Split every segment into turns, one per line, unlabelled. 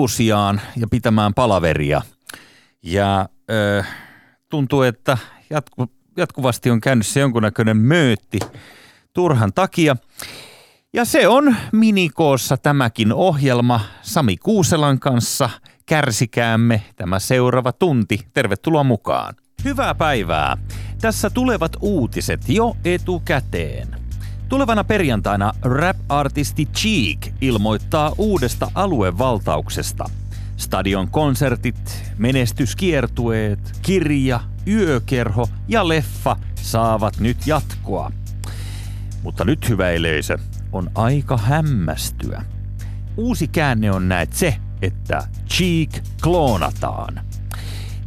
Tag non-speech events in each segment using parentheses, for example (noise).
sivusiaan ja pitämään palaveria. Ja ö, tuntuu, että jatku, jatkuvasti on käynyt se jonkunnäköinen möötti turhan takia. Ja se on minikoossa tämäkin ohjelma Sami Kuuselan kanssa. Kärsikäämme tämä seuraava tunti. Tervetuloa mukaan. Hyvää päivää. Tässä tulevat uutiset jo etukäteen. Tulevana perjantaina rap-artisti Cheek ilmoittaa uudesta aluevaltauksesta. Stadion konsertit, menestyskiertueet, kirja, yökerho ja leffa saavat nyt jatkoa. Mutta nyt hyvä yleisö, on aika hämmästyä. Uusi käänne on näet se, että Cheek kloonataan.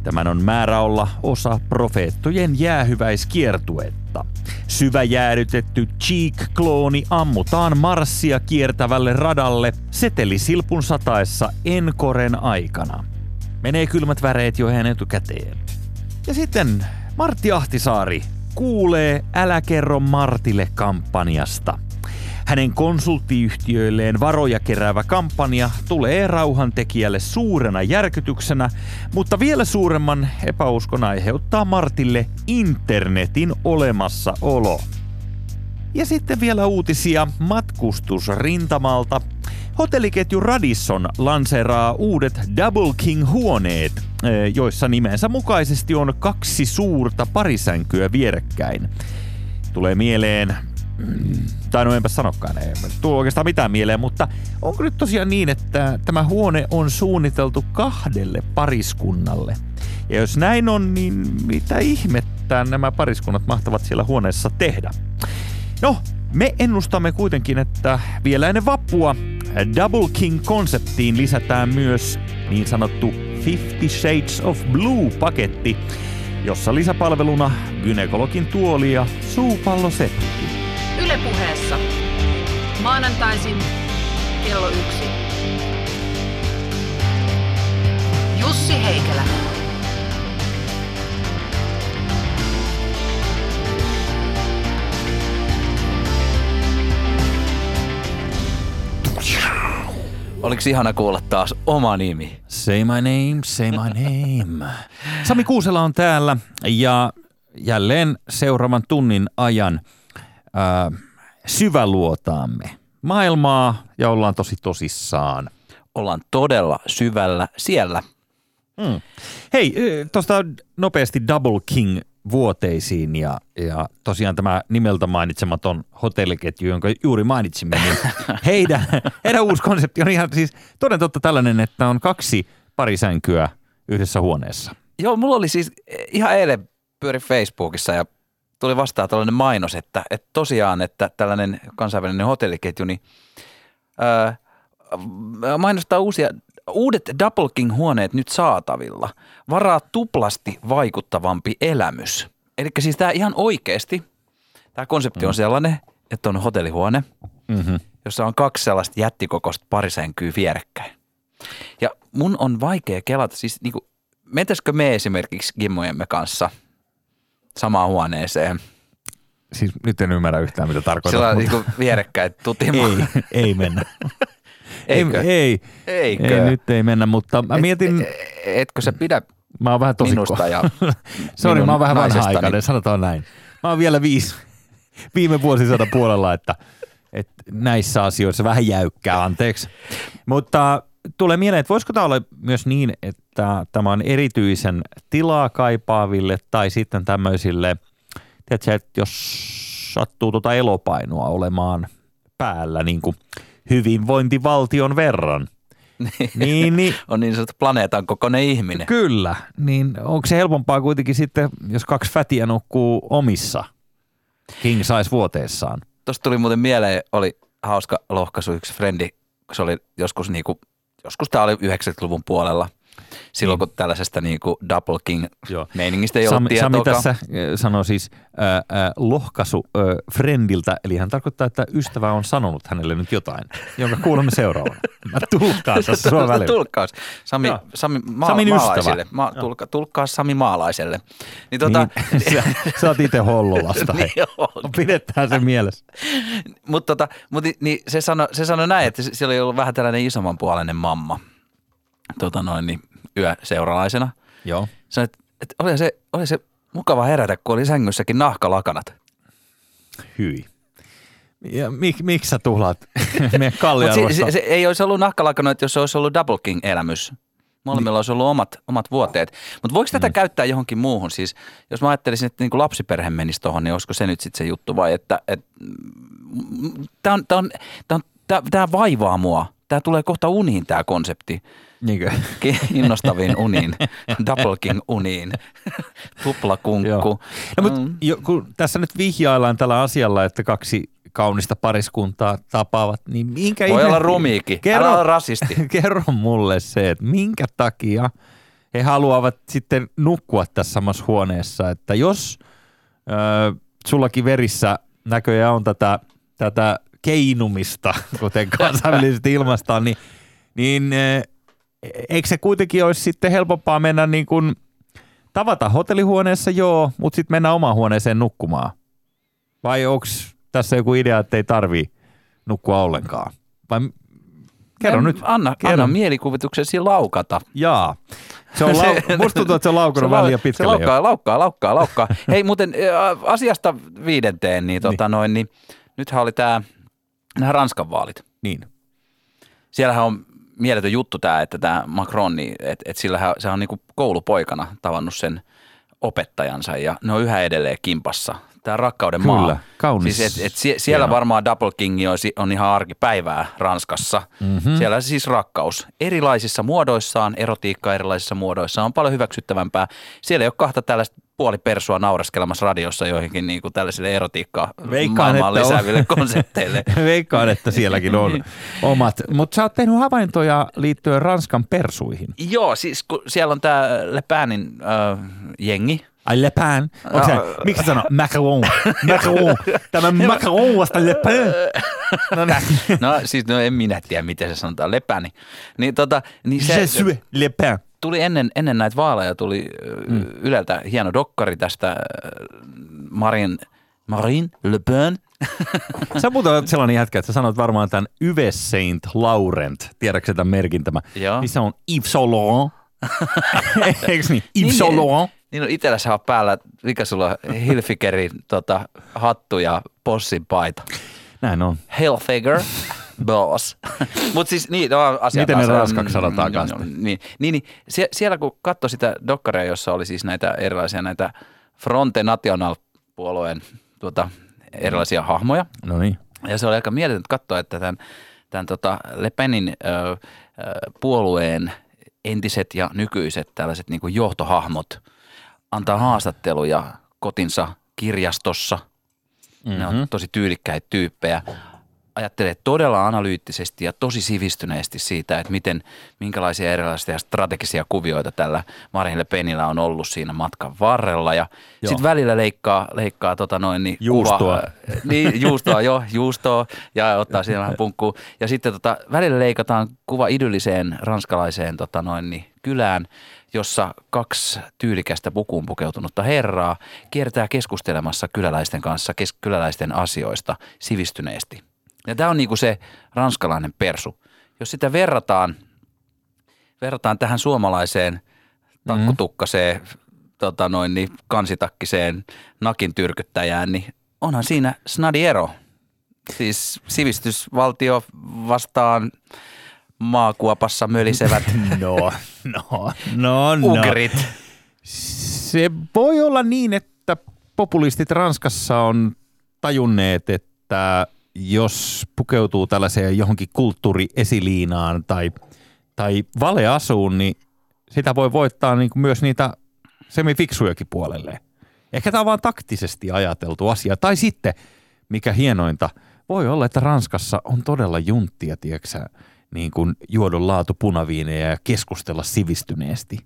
Tämän on määrä olla osa profeettojen jäähyväiskiertuetta. Syväjäädytetty Cheek-klooni ammutaan Marssia kiertävälle radalle setelisilpun sataessa Enkoren aikana. Menee kylmät väreet jo ihan etukäteen. Ja sitten Martti Ahtisaari kuulee Älä kerro Martille kampanjasta. Hänen konsulttiyhtiöilleen varoja keräävä kampanja tulee rauhantekijälle suurena järkytyksenä, mutta vielä suuremman epäuskon aiheuttaa Martille internetin olemassaolo. Ja sitten vielä uutisia matkustusrintamalta. Hotelliketju Radisson lanseeraa uudet Double King-huoneet, eh, joissa nimensä mukaisesti on kaksi suurta parisänkyä vierekkäin. Tulee mieleen tai no enpä sanokaan, ei tule oikeastaan mitään mieleen, mutta onko nyt tosiaan niin, että tämä huone on suunniteltu kahdelle pariskunnalle? Ja jos näin on, niin mitä ihmettä nämä pariskunnat mahtavat siellä huoneessa tehdä? No, me ennustamme kuitenkin, että vielä ennen vappua Double King-konseptiin lisätään myös niin sanottu Fifty Shades of Blue-paketti, jossa lisäpalveluna gynekologin tuoli ja suupallosetti.
Ylepuheessa maanantaisin kello yksi. Jussi Heikelä.
Oliko ihana kuulla taas oma nimi?
Say my name, say my name. Sami Kuusela on täällä ja jälleen seuraavan tunnin ajan äh, syväluotaamme maailmaa ja ollaan tosi tosissaan.
Ollaan todella syvällä siellä.
Hmm. Hei, tuosta nopeasti Double King vuoteisiin ja, ja tosiaan tämä nimeltä mainitsematon hotelliketju, jonka juuri mainitsimme, niin (laughs) heidän, heidän uusi konsepti on ihan siis toden totta tällainen, että on kaksi parisänkyä yhdessä huoneessa.
Joo, mulla oli siis ihan eilen pyöri Facebookissa ja tuli vastaan tällainen mainos, että, että tosiaan, että tällainen kansainvälinen hotelliketju, niin ää, mainostaa uusia, uudet Double King-huoneet nyt saatavilla. Varaa tuplasti vaikuttavampi elämys. Eli siis tämä ihan oikeasti, tämä konsepti on mm. sellainen, että on hotellihuone, mm-hmm. jossa on kaksi sellaista jättikokoista parisänkyä vierekkäin. Ja mun on vaikea kelata, siis niin kuin, mentäisikö me esimerkiksi Gimmojemme kanssa – samaan huoneeseen.
Siis nyt en ymmärrä yhtään, mitä tarkoittaa.
Sillä on mutta... niin vierekkäin tutimaan.
ei, ei mennä. (laughs) Eikö? Ei, ei, Eikö? ei, nyt ei mennä, mutta mä mietin... Et,
etkö sä pidä
mä oon vähän tosikko.
minusta ja (laughs)
Sori, mä oon vähän vanha-aikainen, sanotaan näin. Mä oon vielä viisi, (laughs) viime vuosisadan puolella, että, että näissä asioissa vähän jäykkää, anteeksi. Mutta tulee mieleen, että voisiko tämä olla myös niin, että tämä on erityisen tilaa kaipaaville tai sitten tämmöisille, tiedätkö, että jos sattuu tuota elopainoa olemaan päällä niin kuin hyvinvointivaltion verran, (laughs)
niin, niin, on niin sanottu planeetan kokoinen ihminen.
Kyllä, niin onko se helpompaa kuitenkin sitten, jos kaksi fätiä nukkuu omissa king size vuoteessaan?
Tuosta tuli muuten mieleen, oli hauska lohkaisu yksi frendi, se oli joskus niinku joskus tämä oli 90-luvun puolella, silloin kun tällaisesta niin kuin double king meiningistä ei
Sami,
ollut
Sami tässä äh, sanoi siis äh, äh, lohkaisu äh, friendiltä, eli hän tarkoittaa, että ystävä on sanonut hänelle nyt jotain, jonka kuulemme seuraavana. Mä tulkkaan tässä sua välillä.
Tulkkaas. Sami, Sami ma- Samin maalaiselle. Ma- tulkka, tulkkaa Sami maalaiselle.
Niin, tota, niin, (laughs) sä, sä oot itse Hollolasta. (laughs) niin Pidetään se mielessä. (laughs)
Mutta tota, mut, niin, se sanoi se sano näin, että se oli ollut vähän tällainen isomman puolinen mamma – tota noin, niin yöseuralaisena.
Joo.
Sanoin, että, että oli, se, oli se mukava herätä, kun oli sängyssäkin nahkalakanat.
Hyi. Ja mik, miksi sä tuhlaat (laughs) meidän kalliarvosta?
se, se, se, ei olisi ollut nahkalakanoita, jos se olisi ollut Double King-elämys. Molemmilla olisi ollut omat, omat vuoteet. Mutta voiko tätä mm. käyttää johonkin muuhun? Siis jos mä ajattelisin, että niinku lapsiperhe menisi tuohon, niin olisiko se nyt sitten se juttu vai että et, tämä on, tää on, tää on, tää, tää vaivaa mua. Tämä tulee kohta uniin tämä konsepti.
Niinkö?
Innostaviin uniin, Double King uniin, tuplakunkku.
No, mutta
Mm.
jo, kun tässä nyt vihjaillaan tällä asialla, että kaksi kaunista pariskuntaa tapaavat, niin minkä
Voi
ihme-
olla rumiikin,
Kerro,
älä rasisti. (laughs)
kerro mulle se, että minkä takia he haluavat sitten nukkua tässä samassa huoneessa, että jos ö, sullakin verissä näköjään on tätä, tätä keinumista, (laughs) kuten kansainvälisesti ilmaistaan, niin, niin ö, eikö se kuitenkin olisi sitten helpompaa mennä niin kuin tavata hotellihuoneessa, joo, mutta sitten mennä omaan huoneeseen nukkumaan? Vai onko tässä joku idea, että ei tarvii nukkua ollenkaan? Vai kerro
En-
nyt.
Anna,
kerro.
anna mielikuvituksesi laukata.
Jaa. Se on (laughs) lau- musta tuntuu, että se on laukunut vähän liian
se
pitkälle jo.
laukkaa, laukkaa, laukkaa, laukkaa. (laughs) Hei muuten asiasta viidenteen, niin, tota, noin, niin nythän oli tämä, nämä Ranskan vaalit.
Niin.
Siellähän on mieletön juttu tämä, että tämä Macron, niin, että et sillä se on niinku koulupoikana tavannut sen opettajansa ja ne on yhä edelleen kimpassa. Tämä rakkauden
Kyllä,
maa.
kaunis.
Siis et, et sie- siellä
Hieno.
varmaan Double King on, on ihan arkipäivää Ranskassa.
Mhm.
Mm-hmm. Siellä siis rakkaus. Erilaisissa muodoissaan, erotiikka erilaisissa muodoissaan on paljon hyväksyttävämpää. Siellä ei ole kahta tällaista puolipersua naureskelemassa radiossa joihinkin niin kuin tällaisille erotiikkaa
Veikkaan,
maailmaan
että on.
lisääville (laughs) konsepteille. (laughs)
Veikkaan, että sielläkin on (laughs) omat. Mutta sä oot tehnyt havaintoja liittyen Ranskan persuihin.
Joo, siis kun siellä on tämä Le Penin äh, jengi.
Ai Le Pen. Onko se, miksi sä sano Macron? Macron. Tämä Macron vasta Le Pen. No niin.
No siis no en minä tiedä, miten se sanotaan, Le Pen. Niin, tota, niin se
Je suis Le Pen.
Tuli ennen, ennen näitä vaaleja, tuli mm. Yleltä hieno dokkari tästä Marin, Marin Le Pen. (laughs)
Sä muuten olet sellainen jätkä, että sä sanot varmaan tämän Yves Saint Laurent. Tiedätkö tämän merkin tämä?
Joo.
Niin se on Yves Saint Laurent. (laughs) Eikö niin? Yves Saint
Niin,
Laurent.
Niin on itsellässä on päällä, mikä sulla on, Hilfikerin tota, hattu ja possin paita.
Näin on.
Hilfiger, (laughs) boss. (laughs) Mutta siis niin, no, asia
Miten ne ranskaksi
mm,
sanotaan
mm,
kanssa?
Niin, niin, niin sie, siellä kun katsoi sitä dokkaria, jossa oli siis näitä erilaisia näitä Fronte National-puolueen tuota, erilaisia hahmoja,
No niin.
ja se oli aika mieletöntä katsoa, että tämän, tämän tota Le Penin ö, ö, puolueen entiset ja nykyiset tällaiset niin johtohahmot antaa haastatteluja kotinsa kirjastossa. Mm-hmm. Ne on tosi tyylikkäitä tyyppejä. Ajattelee todella analyyttisesti ja tosi sivistyneesti siitä, että miten, minkälaisia erilaisia strategisia kuvioita tällä Marine Le Penillä on ollut siinä matkan varrella. Ja sitten välillä leikkaa, leikkaa tota noin, niin
Juustoa.
Kuva, (laughs) niin, juustoa, joo, juustoa ja ottaa siinä vähän punkkuun. Ja sitten tota, välillä leikataan kuva idylliseen ranskalaiseen tota noin, niin, kylään, jossa kaksi tyylikästä pukuun pukeutunutta herraa kiertää keskustelemassa kyläläisten kanssa kes- kyläläisten asioista sivistyneesti. Ja tämä on niinku se ranskalainen persu. Jos sitä verrataan, verrataan tähän suomalaiseen takkutukkaseen, tota noin, niin kansitakkiseen nakin tyrkyttäjään, niin onhan siinä snadi ero. Siis sivistysvaltio vastaan maakuopassa mölisevät (laughs)
No, no, no, no.
ugrit.
Se voi olla niin, että populistit Ranskassa on tajunneet, että jos pukeutuu tällaiseen johonkin kulttuuriesiliinaan tai, tai valeasuun, niin sitä voi voittaa niin kuin myös niitä semifiksujakin puolelle. Ehkä tämä on vaan taktisesti ajateltu asia. Tai sitten, mikä hienointa, voi olla, että Ranskassa on todella junttia, tiedätkö niin kuin juodon laatu punaviineja ja keskustella sivistyneesti.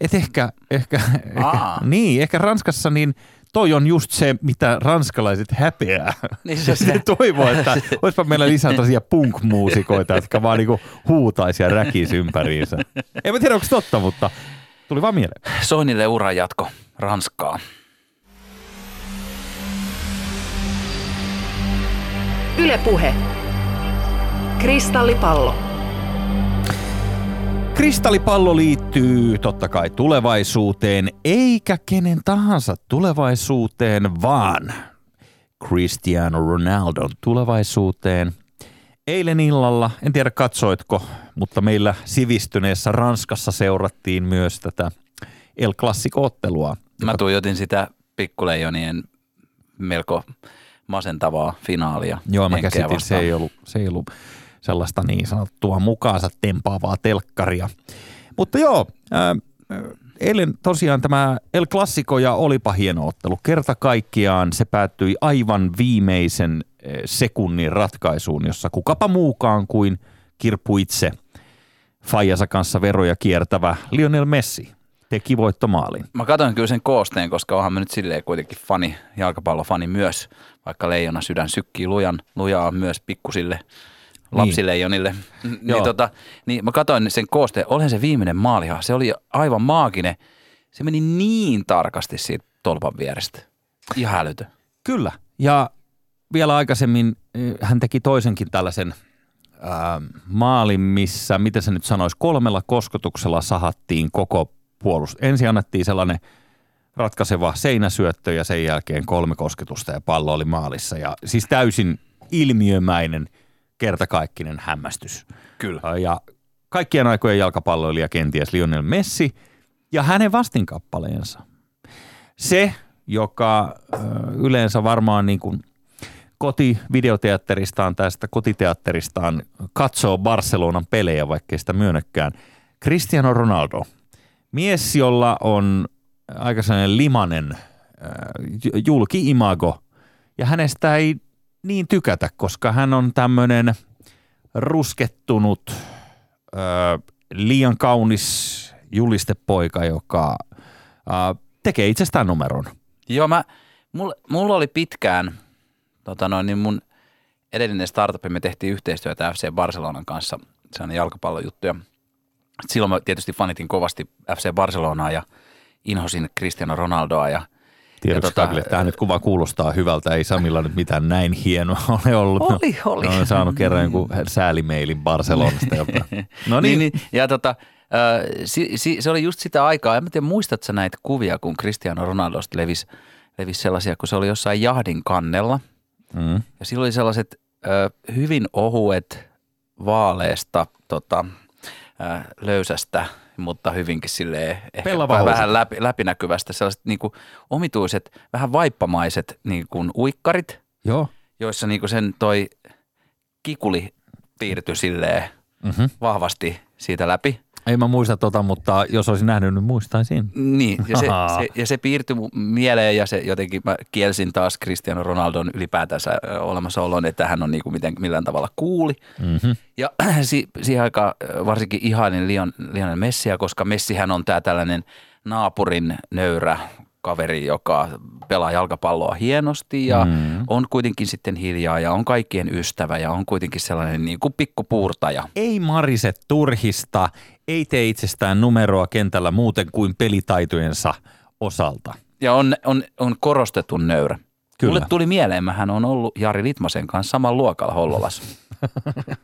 Et ehkä, ehkä, ehkä niin, ehkä Ranskassa niin toi on just se, mitä ranskalaiset häpeää.
Niin se-
ne toivoo, että olisipa meillä lisää tosiaan punk-muusikoita, jotka vaan niinku huutaisi ja räkisi ympäriinsä. En mä tiedä, onko se totta, mutta tuli vaan mieleen.
Soinille uran jatko Ranskaa.
Yle Puhe. Kristallipallo.
Kristallipallo liittyy totta kai tulevaisuuteen, eikä kenen tahansa tulevaisuuteen, vaan Cristiano Ronaldon tulevaisuuteen. Eilen illalla, en tiedä katsoitko, mutta meillä sivistyneessä Ranskassa seurattiin myös tätä El Clasico-ottelua.
Mä tuijotin sitä pikkuleijonien melko masentavaa finaalia.
Joo, mä käsitin, se ei, ollut, se ei ollut sellaista niin sanottua mukaansa tempaavaa telkkaria. Mutta joo, ää, eilen tosiaan tämä El Clasico ja olipa hieno ottelu. Kerta kaikkiaan se päättyi aivan viimeisen sekunnin ratkaisuun, jossa kukapa muukaan kuin kirppu itse Fajansa kanssa veroja kiertävä Lionel Messi teki voittomaalin.
Mä katsoin kyllä sen koosteen, koska onhan mä nyt silleen kuitenkin fani, jalkapallofani myös, vaikka leijona sydän sykkii lujan, lujaa myös pikkusille lapsileijonille. Niin,
Joo.
niin, tota, niin mä katsoin sen koosteen, olihan se viimeinen maalihan, se oli aivan maaginen. Se meni niin tarkasti siitä tolpan vierestä. Ihan älytön.
Kyllä. Ja vielä aikaisemmin eh, hän teki toisenkin tällaisen ää, maalin, missä, mitä se nyt sanoisi, kolmella kosketuksella sahattiin koko puolustus. Ensin annettiin sellainen ratkaiseva seinäsyöttö ja sen jälkeen kolme kosketusta ja pallo oli maalissa. Ja siis täysin ilmiömäinen kertakaikkinen hämmästys.
Kyllä.
Ja kaikkien aikojen jalkapalloilija kenties Lionel Messi ja hänen vastinkappaleensa. Se, joka yleensä varmaan niin kuin kotivideoteatteristaan tai sitä kotiteatteristaan katsoo Barcelonan pelejä, vaikkei sitä myönnäkään. Cristiano Ronaldo, mies, jolla on aika sellainen limanen julki-imago, ja hänestä ei niin tykätä, koska hän on tämmöinen ruskettunut, ö, liian kaunis julistepoika, joka ö, tekee itsestään numeron.
Joo, mä, mulla, mulla oli pitkään, tota noin, niin mun edellinen startup, me tehtiin yhteistyötä FC Barcelonan kanssa, sellainen jalkapallojuttu. Ja silloin mä tietysti fanitin kovasti FC Barcelonaa ja inhosin Cristiano Ronaldoa ja
Tiedoksi
tota,
kaikille, tämä nyt kuva kuulostaa hyvältä, ei Samilla nyt mitään näin hienoa (laughs) ole ollut.
Oli, oli.
No, on saanut kerran jonkun säälimeilin Barcelonasta (laughs) jopa. No niin,
niin, niin ja tota, si, si, se oli just sitä aikaa, en mä tiedä muistatko näitä kuvia, kun Cristiano Ronaldosta levisi, levisi sellaisia, kun se oli jossain jahdin kannella.
mm.
Ja sillä oli sellaiset ö, hyvin ohuet vaaleesta tota, ö, löysästä, mutta hyvinkin silleen ehkä vähän läpi, läpinäkyvästä, sellaiset niinku omituiset, vähän vaippamaiset niinku uikkarit,
joo.
joissa niinku sen toi kikuli piirtyi silleen
Mm-hmm.
vahvasti siitä läpi.
Ei mä muista tota, mutta jos olisin nähnyt, niin muistaisin.
Niin, ja se, se, ja se piirtyi mieleen ja se jotenkin mä kielsin taas Cristiano Ronaldon ylipäätänsä olemassaolon, että hän on niinku miten, millään tavalla kuuli.
Mm-hmm.
Ja (clears throat) si, siihen aikaan varsinkin ihailin Lion, Lionel Messiä, koska Messihän on tämä tällainen naapurin nöyrä kaveri, joka pelaa jalkapalloa hienosti ja
mm.
on kuitenkin sitten hiljaa ja on kaikkien ystävä ja on kuitenkin sellainen niin kuin pikkupuurtaja.
Ei marise turhista, ei tee itsestään numeroa kentällä muuten kuin pelitaitojensa osalta.
Ja on, on, on korostetun nöyrä.
Kyllä.
Mulle tuli mieleen, mähän on ollut Jari Litmasen kanssa saman luokalla Hollolassa. (laughs)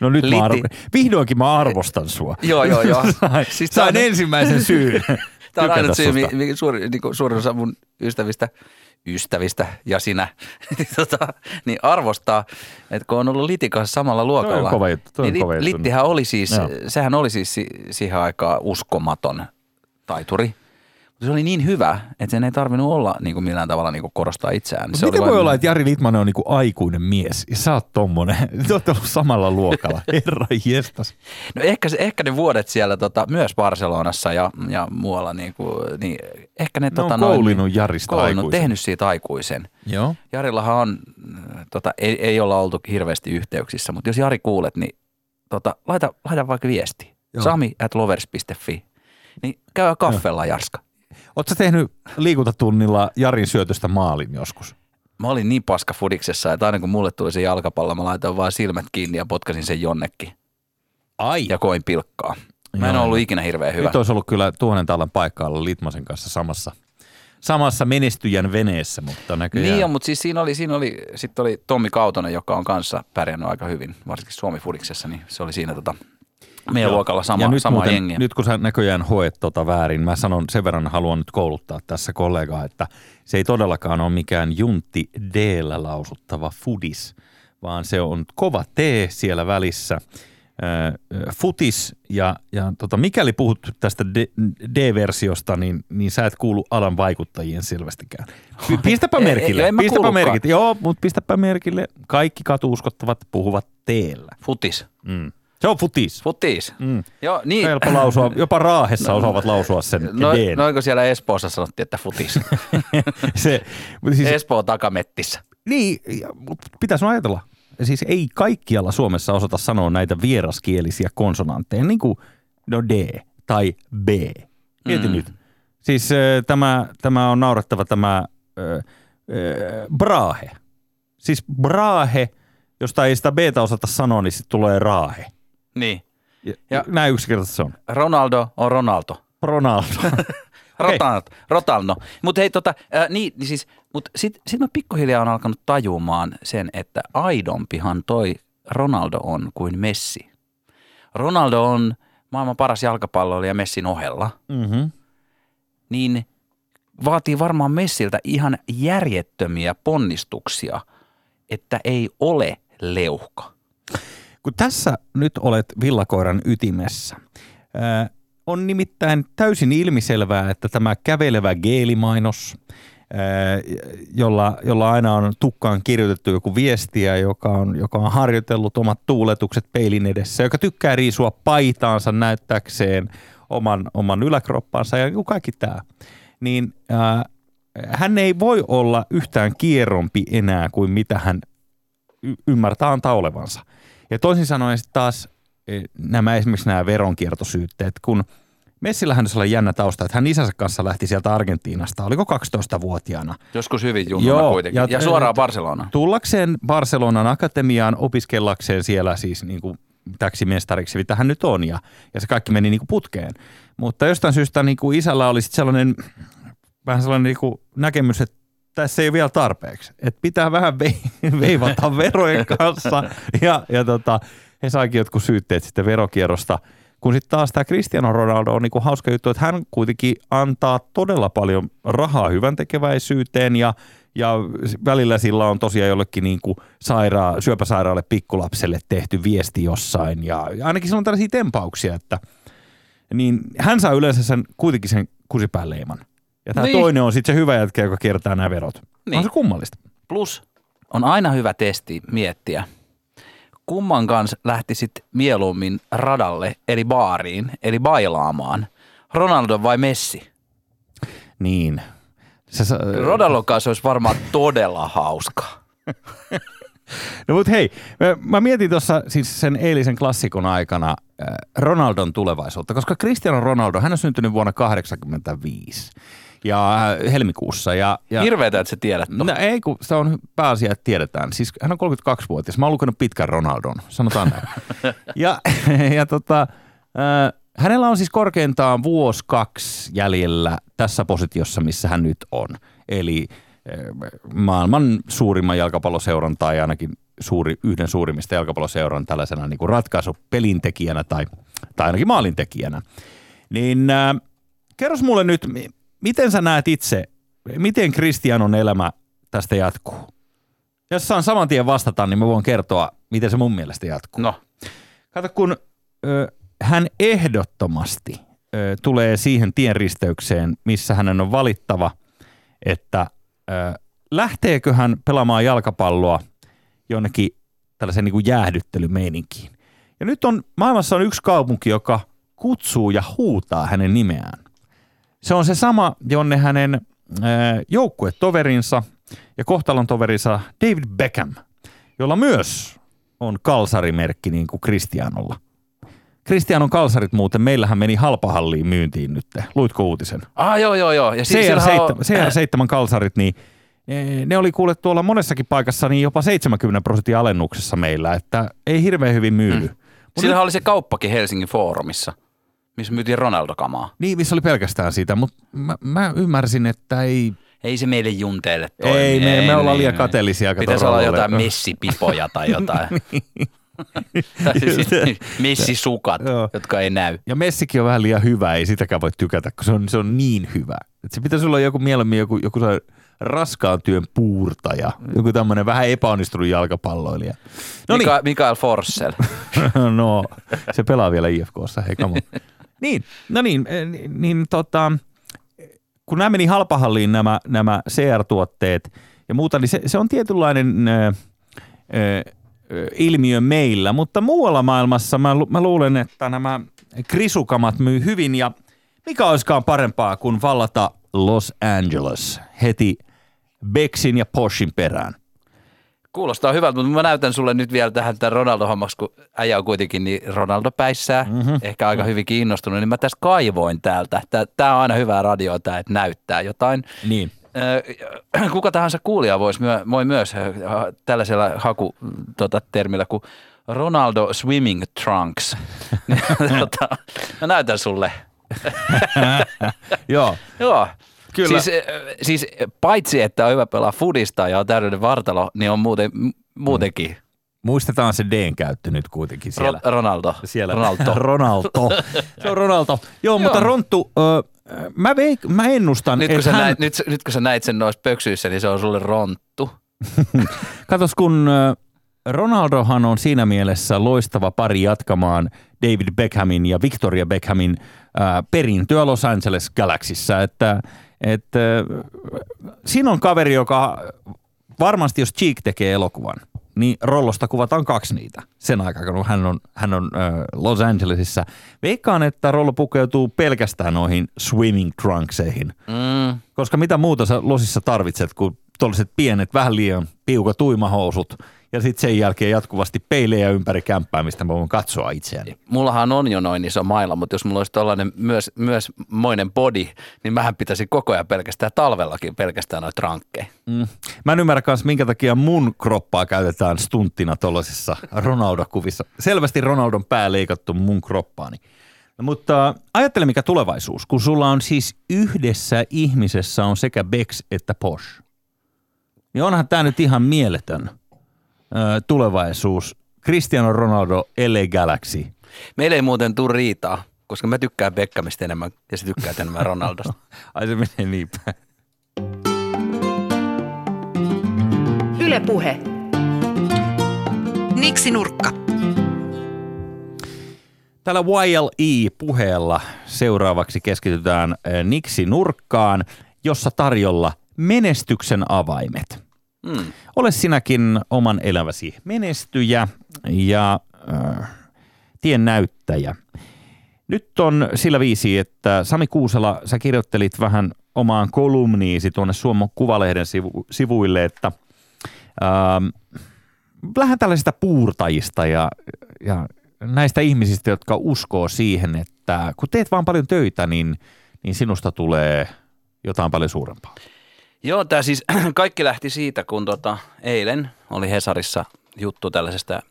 No nyt mä
Litti-
arvo... vihdoinkin mä arvostan sua. (laughs)
Joo, joo, joo.
Sain,
Siis
sain
on-
ensimmäisen syyn. (laughs)
Tämä on ainut syy, mi, mi, suuri, niin kuin suurin osa mun ystävistä, ystävistä ja sinä, niin, (laughs) tota, niin arvostaa, että kun on ollut Litin kanssa samalla luokalla.
kova juttu, toi on
niin
kova juttu.
Littihän oli siis,
Joo.
sehän oli siis si, siihen aikaan uskomaton taituri. Se oli niin hyvä, että sen ei tarvinnut olla niin kuin millään tavalla niin kuin korostaa itseään.
Mut
se
miten voi
vaan-
olla, että Jari Litmanen on niinku aikuinen mies ja sä oot tommonen? (laughs) Te ootte ollut samalla luokalla. (laughs) Herra jestas.
No ehkä, ehkä ne vuodet siellä tota, myös Barcelonassa ja, ja muualla, niin, kuin, niin ehkä ne,
Ne
tota,
on
noin-
koulinut Jarista
koulinut,
aikuisen.
tehnyt siitä aikuisen.
Joo.
Jarillahan on, tota, ei, ei olla oltu hirveästi yhteyksissä, mutta jos Jari kuulet, niin tota, laita, laita vaikka viesti.
Joo.
Sami at lovers.fi. Niin käy kaffella Jarska.
Sä tehnyt liikuntatunnilla Jarin syötöstä maalin joskus?
Mä olin niin paska fudiksessa, että aina kun mulle tuli se jalkapallo, mä laitoin vaan silmät kiinni ja potkasin sen jonnekin
Ai.
ja koin pilkkaa. Mä en
Joo.
ollut ikinä hirveän hyvä.
Nyt olisi ollut kyllä tuhannen talon paikka olla Litmasen kanssa samassa, samassa menestyjän veneessä, mutta näköjään.
Niin on, mutta siis siinä oli, siinä oli, sitten oli Tommi Kautonen, joka on kanssa pärjännyt aika hyvin, varsinkin Suomi Fudiksessa, niin se oli siinä tota, Meidän
Joo.
luokalla sama,
ja nyt,
sama
muuten,
jengi.
nyt kun sä näköjään hoet tota väärin, mä sanon sen verran haluan nyt kouluttaa tässä kollegaa, että se ei todellakaan ole mikään juntti d lausuttava fudis, vaan se on kova T siellä välissä, ö, futis ja, ja tota, mikäli puhut tästä D-versiosta, niin, niin sä et kuulu alan vaikuttajien selvästikään. Pistäpä
Ei,
merkille,
ei,
pistäpä
kuulukaan.
merkille. Joo, mutta pistäpä merkille. Kaikki katuuskottavat puhuvat teellä.
Futis.
Mm. Se on futis.
Futis.
Mm.
Joo, niin.
Helppo lausua. Jopa Raahessa osaavat lausua sen
No,
Dn.
noinko siellä Espoossa sanottiin, että futis? (laughs)
Se, mutta siis,
Espoon takamettissä.
niin, mut pitäisi ajatella. Siis ei kaikkialla Suomessa osata sanoa näitä vieraskielisiä konsonantteja, niin kuin no D tai B. Mieti
Mm.
nyt. Siis tämä, tämä on naurettava tämä brahe. Siis brahe, josta ei sitä B osata sanoa, niin sitten tulee raahe.
Niin.
Ja,
Ja-
näin yksinkertaisesti se on.
Ronaldo on Ronaldo.
Ronaldo. (laughs) Okei.
Rotalno. Rotalno. Mutta hei, tota, äh, niin, niin siis, mut sit, sit mä pikkuhiljaa on alkanut tajumaan sen, että aidompihan toi Ronaldo on kuin Messi. Ronaldo on maailman paras jalkapalloilija Messin ohella,
mm-hmm.
niin vaatii varmaan Messiltä ihan järjettömiä ponnistuksia, että ei ole leuhka.
Kun tässä nyt olet villakoiran ytimessä, ää, on nimittäin täysin ilmiselvää, että tämä kävelevä geelimainos, ää, jolla, jolla aina on tukkaan kirjoitettu joku viestiä, joka on, joka on harjoitellut omat tuuletukset peilin edessä, joka tykkää riisua paitaansa näyttääkseen oman, oman yläkroppansa ja kaikki tämä, niin ää, hän ei voi olla yhtään kierrompi enää kuin mitä hän y- ymmärtää antaa olevansa. Ja toisin sanoen sitten taas eh, nämä esimerkiksi nämä veronkiertosyytteet, kun Messillähän on jännä tausta, että hän isänsä kanssa lähti sieltä Argentiinasta, oliko 12-vuotiaana.
Joskus hyvin junnuna
Joo,
kuitenkin.
ja-
Ja, suoraan Barcelonaan.
Tullakseen Barcelonan akatemiaan opiskellakseen siellä siis niin kuin täksimestariksi, mitä hän nyt on, ja, ja se kaikki meni niin kuin putkeen. Mutta jostain syystä niin kuin isällä oli sitten sellainen, vähän sellainen niin kuin näkemys, että tässä ei ole vielä tarpeeksi. Että pitää vähän vei- (laughs) veivata verojen kanssa, ja, ja tota, he saikin jotkut syytteet sitten verokierrosta. Kun sitten taas tämä Cristiano Ronaldo on niinku hauska juttu, että hän kuitenkin antaa todella paljon rahaa hyvän tekeväisyyteen ja, ja välillä sillä on tosiaan jollekin niinku saira- syöpäsairaalle pikkulapselle tehty viesti jossain ja, ainakin sillä on tällaisia tempauksia, että niin hän saa yleensä sen, kuitenkin sen kusipäänleiman. Ja tämä
Niin.
toinen on sitten se hyvä jätkä, joka kiertää nämä verot. Niin. On se kummallista.
Plus on aina hyvä testi miettiä, kumman kanssa lähtisit mieluummin radalle, eli baariin, eli bailaamaan. Ronaldo vai Messi?
Niin. Se, sa-
Ronaldon kanssa olisi varmaan todella hauskaa. (laughs)
No mutta hei, mä, mä mietin tuossa siis sen eilisen klassikon aikana äh, Ronaldon tulevaisuutta, koska Cristiano Ronaldo, hän on syntynyt vuonna 1985 ja äh, helmikuussa. Ja, ja,
Hirveetä, että sä tiedät
no,
no.
ei, kun se on pääasia, että tiedetään. Siis hän on 32-vuotias. Mä oon lukenut pitkän Ronaldon, sanotaan näin. (laughs) ja ja tota, äh, hänellä on siis korkeintaan vuosi kaksi jäljellä tässä positiossa, missä hän nyt on. Eli äh, maailman suurimman jalkapalloseuran tai ainakin suuri, yhden suurimmista jalkapalloseuran tällaisena niin kuin ratkaisupelintekijänä tai, tai ainakin maalintekijänä. Niin äh, kerros mulle nyt, miten sä näet itse, miten Kristianon elämä tästä jatkuu? Jos saan saman tien vastata, niin mä voin kertoa, miten se mun mielestä jatkuu.
no.
Kato, kun ö, hän ehdottomasti ö, tulee siihen tienristeykseen, missä hänen on valittava, että ö, lähteekö hän pelaamaan jalkapalloa jonnekin tällaisen niin kuin jäähdyttelymeininkiin. Ja nyt on, maailmassa on yksi kaupunki, joka kutsuu ja huutaa hänen nimeään. Se on se sama, jonne hänen ö, joukkuetoverinsa ja kohtalon toverinsa David Beckham, jolla myös on kalsarimerkki niin kuin Kristianolla. Kristianon kalsarit muuten, meillähän meni halpahalliin myyntiin nyt. Luitko uutisen?
Ah, joo, joo, joo. Ja si- sillähän on-
CR7, CR7 kalsarit, niin eh, ne oli kuule tuolla monessakin paikassa niin jopa 70 prosentin alennuksessa meillä, että ei hirveän hyvin myydy. Mm.
Sillähän oli se kauppakin Helsingin foorumissa, missä myytiin Ronaldo-kamaa.
Niin, missä oli pelkästään siitä, mutta mä, mä ymmärsin, että ei,
Ei se meille junteille toimi.
ei me, me ollaan
niin,
liian
niin.
kateellisia.
Pitäisi olla jotain messipipoja tai jotain. (laughs) Siis Messisukat,
Joo.
jotka ei näy.
Ja Messikin on vähän liian hyvä, ei sitäkään voi tykätä, kun se on, se on niin hyvä. Et se pitäisi olla joku mieluummin joku, joku raskaan työn puurtaja, joku tämmöinen vähän epäonnistunut jalkapalloilija. No niin,
Mika- Mikael Forssell. (laughs)
no, se pelaa vielä IFKssa, hei come on. (laughs) Niin, no niin, eh, niin, niin tota, kun nämä meni halpahalliin nämä, nämä CR-tuotteet ja muuta, niin se, se on tietynlainen ö, ö, ö, ilmiö meillä, mutta muualla maailmassa mä, lu- mä luulen, että nämä krisukamat myy hyvin ja mikä olisikaan parempaa kuin vallata Los Angeles heti Bexin ja Poshin perään.
Kuulostaa hyvältä, mutta mä näytän sulle nyt vielä tähän tämän Ronaldo-hommaksi, kun äijä on kuitenkin niin Ronaldo päissään, mm-hmm. ehkä aika hyvin kiinnostunut, niin mä tässä kaivoin täältä. Tämä on aina hyvää radioa, tämä, että näyttää jotain.
Niin.
Ö, (clears throat) Kuka tahansa kuulija voisi myö, voi myös ö, tällaisella haku tota, termillä kuin Ronaldo Swimming Trunks. (laughs) (laughs) tota, mä näytän sulle. (laughs)
Joo,
Joo.
Kyllä.
Siis, ö, siis paitsi, että on hyvä pelaa fudista ja on täydellinen vartalo, niin on muuten, muutenkin
muistetaan se Dn käyttö nyt kuitenkin siellä.
Ro- Ronaldo.
siellä.
Ronaldo. (laughs)
Ronaldo. Se on Ronaldo. Joo, mutta
Joo.
Ronttu, ö, mä, veik, mä ennustan,
Nyt kun,
että
sä
hän,
näit, nyt, nyt kun sä näit sen noissa pöksyissä, niin se on sulle ronttu. (laughs)
katos kun Ronaldohan on siinä mielessä loistava pari jatkamaan David Beckhamin ja Victoria Beckhamin perintöä Los Angeles Galaxyssä, että, että siinä on kaveri, joka varmasti jos Cheek tekee elokuvan, niin Rollosta kuvataan kaksi niitä sen aikaa, kun hän on, hän on äh, Los Angelesissa. Veikkaan, että Rollo pukeutuu pelkästään noihin swimming trunkseihin,
Mm.
koska mitä muuta sä Losissa tarvitset kuin tuollaiset pienet, vähän liian piukat uimahousut ja sitten sen jälkeen jatkuvasti peilejä ympäri kämppää, mistä mä voin katsoa itseäni.
Mullahan on jo noin iso maila, mutta jos mulla olisi tällainen myös, myös moinen body, niin mähän pitäisi koko ajan pelkästään talvellakin pelkästään noita rankkeja.
Mm. Mä en ymmärrä myös, minkä takia mun kroppaa käytetään stunttina tuollaisissa Ronaldo-kuvissa. Selvästi Ronaldon pää leikattu mun kroppaani. No, mutta ajattele, mikä tulevaisuus, kun sulla on siis yhdessä ihmisessä on sekä Bex että Posh. Niin onhan tämä nyt ihan mieletön tulevaisuus. Cristiano Ronaldo, LA Galaxy.
Meillä ei muuten tule riitaa, koska mä tykkään Beckhamista enemmän ja se tykkää enemmän (laughs) Ronaldosta.
Ai se menee niin päin.
Yle Puhe. Niksi Nurkka.
Tällä YLE-puheella seuraavaksi keskitytään Niksi Nurkkaan, jossa tarjolla menestyksen avaimet.
Mm.
Ole sinäkin oman elämäsi menestyjä ja äh, tien näyttäjä. Nyt on sillä viisi, että Sami Kuusela, sä kirjoittelit vähän omaan kolumniisi tuonne Suomen Kuvalehden sivu, sivuille, että ähm, vähän tällaisista puurtajista ja, ja näistä ihmisistä, jotka uskoo siihen, että kun teet vaan paljon töitä, niin, niin sinusta tulee jotain paljon suurempaa.
Joo, tämä siis (clears throat) kaikki lähti siitä, kun tota, eilen oli Hesarissa juttu tällaisesta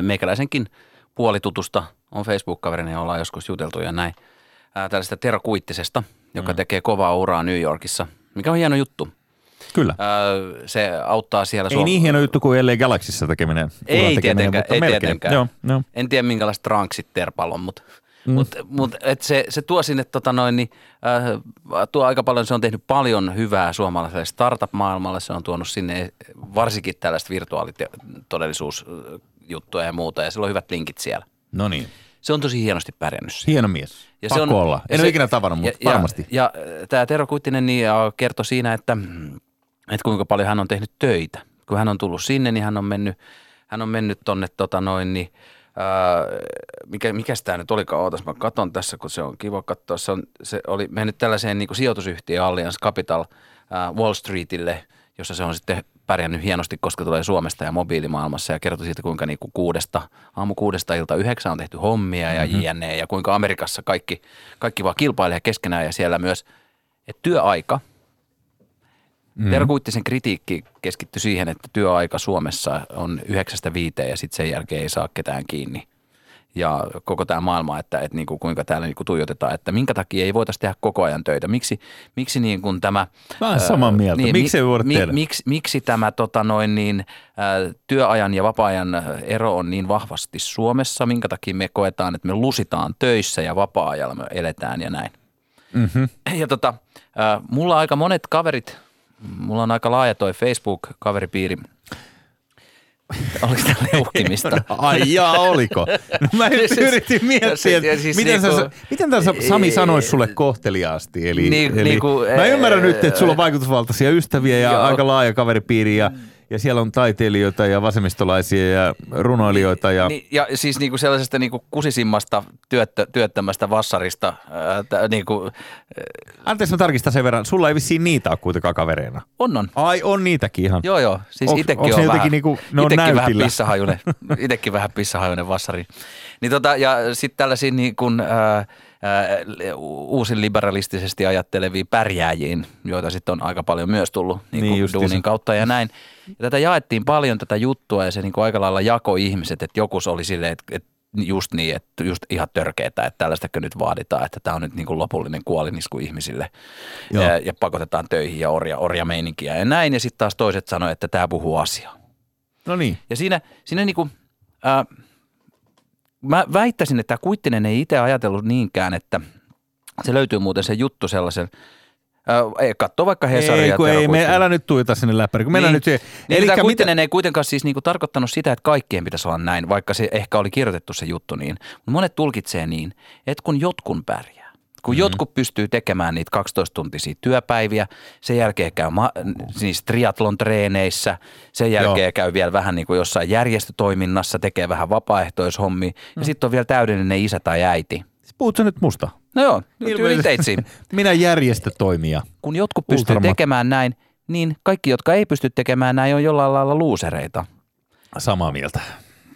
meikäläisenkin puolitutusta, on Facebook-kaverini ja ollaan joskus juteltu ja näin, ää, tällaisesta Tero Kuittisesta, joka mm. tekee kovaa uraa New Yorkissa, mikä on hieno juttu.
Kyllä.
Ää, se auttaa siellä
Ei niin hieno juttu kuin LA Galaxissa tekeminen.
Ei
tekeminen,
tietenkään, ei
melkein.
tietenkään.
Joo, joo.
En tiedä minkälaiset tranksit Terpalla on, mutta mm. mut, mut, et se, se tuo sinne, tota noin, niin, äh, tuo aika paljon, se on tehnyt paljon hyvää suomalaiselle startup-maailmalle, se on tuonut sinne varsinkin tällaista virtuaalitodellisuusjuttuja ja muuta, ja sillä on hyvät linkit siellä.
No niin.
Se on tosi hienosti pärjännyt siinä.
Hieno mies.
Ja
Pakko
se on,
olla. En
ja
ole
se-
ikinä tavannut, mutta
ja,
varmasti.
Ja, ja tämä Tero Kuittinen niin, ja kertoi siinä, että, että kuinka paljon hän on tehnyt töitä. Kun hän on tullut sinne, niin hän on mennyt, hän on mennyt tonne tota noin, niin, ää, mikä, mikä tämä nyt olikaan, ootas mä katon tässä, kun se on kiva katsoa. Se, on, se oli mennyt tällaiseen niin sijoitusyhtiöön Allianz Capital ää, Wall Streetille, jossa se on sitten pärjännyt hienosti, koska tulee Suomesta ja mobiilimaailmassa ja kertoi siitä, kuinka niin kuin kuudesta, aamu kuudesta ilta yhdeksän on tehty hommia ja mm-hmm. jne. Ja kuinka Amerikassa kaikki, kaikki vaan kilpailee keskenään ja siellä myös, että työaika, mm-hmm. Tero Kuittisen kritiikki keskittyi siihen, että työaika Suomessa on yhdeksästä viiteen ja sitten sen jälkeen ei saa ketään kiinni. ja koko tämä maailma, että, että niin kuin, kuinka täällä niin kuin tuijotetaan, että minkä takia ei voitaisiin tehdä koko ajan töitä. Miksi, miksi niin kuin tämä...
Mä olen samaa mieltä.
Niin,
miksi ei voida
mi,
tehdä?
Miksi, miksi tämä tota noin niin, työajan ja vapaa-ajan ero on niin vahvasti Suomessa? Minkä takia me koetaan, että me lusitaan töissä ja vapaa-ajalla me eletään ja näin?
Mm-hmm.
Ja tota, mulla aika monet kaverit, mulla on aika laaja toi Facebook-kaveripiiri. Oliko tämä (laughs) leuhkimista?
Ai jaa, oliko? No mä (laughs)
Siis-
just yritin miettiä,
siis- siis
miten,
niinku-
sä, miten tässä Sami sanoisi sulle kohteliaasti. Eli,
Niin-
eli
niinku,
mä ymmärrän
ää,
nyt, että sulla on vaikutusvaltaisia ystäviä ja
Joo.
aika laaja kaveripiiri ja, ja siellä on taiteilijoita ja vasemmistolaisia ja runoilijoita. Ja,
Niin, ja siis niinku sellaisesta niinku kusisimmasta työttö, työttömästä vassarista, ää, tä, niinku,
Anteeksi mä tarkistan sen verran, sulla ei vissiin niitä ole kuitenkaan kavereina.
on on.
Ai on niitäkin ihan.
Joo, joo. Siis
Onks-
itekin
onks
on vähän,
niinku- ne on
itekin vähän pissahajunen, (laughs) itekin vähän pissahajunen vassari. Niin tota, ja sitten tällaisia niin kuin, ää, ää, uusin liberalistisesti ajatteleviin pärjääjiin, joita sitten on aika paljon myös tullut niin
Niin
kuin duunin kautta ja näin. Ja tätä jaettiin paljon tätä juttua ja se niin kuin aika lailla jako ihmiset, että joku oli silleen, että, että just niin, että just ihan törkeetä, että tällaistakö nyt vaaditaan, että tämä on nyt niin kuin lopullinen kuolinisku ihmisille
Joo.
ja, ja pakotetaan töihin ja orja, orjameininkiä ja näin. Ja sitten taas toiset sanoi, että tämä puhuu asiaa.
No niin.
Ja siinä, siinä niinku, ää, mä väittäisin, että Kuittinen ei itse ajatellut niinkään, että se löytyy muuten se juttu sellaisen, ää, ei, katso vaikka Hesaria.
Ei, kun ei, me,
Kuittinen.
älä nyt tuita sinne läppäri, kun mennään
Niin.
nyt siihen.
Niin,
Elikkä
tämä
mitä-
Kuittinen ei kuitenkaan siis niinku tarkoittanut sitä, että kaikkien pitäisi olla näin, vaikka se ehkä oli kirjoitettu se juttu niin. Monet tulkitsee niin, että kun jotkun pärjää, kun mm-hmm. jotkut pystyy tekemään niitä 12-tuntisia työpäiviä, sen jälkeen käy ma- siis triatlon treeneissä, sen jälkeen
Joo.
käy vielä vähän niin kuin jossain järjestötoiminnassa, tekee vähän vapaaehtoishommia
Mm.
ja sitten on vielä täydellinen isä tai äiti.
Puhut sä nyt musta?
No joo,
Ilmeisesti.
teitsiin. (laughs)
Minä järjestötoimija.
Kun jotkut pystyy
Ultramat-
tekemään näin, niin kaikki, jotka ei pysty tekemään näin, on jollain lailla luusereita.
Samaa mieltä.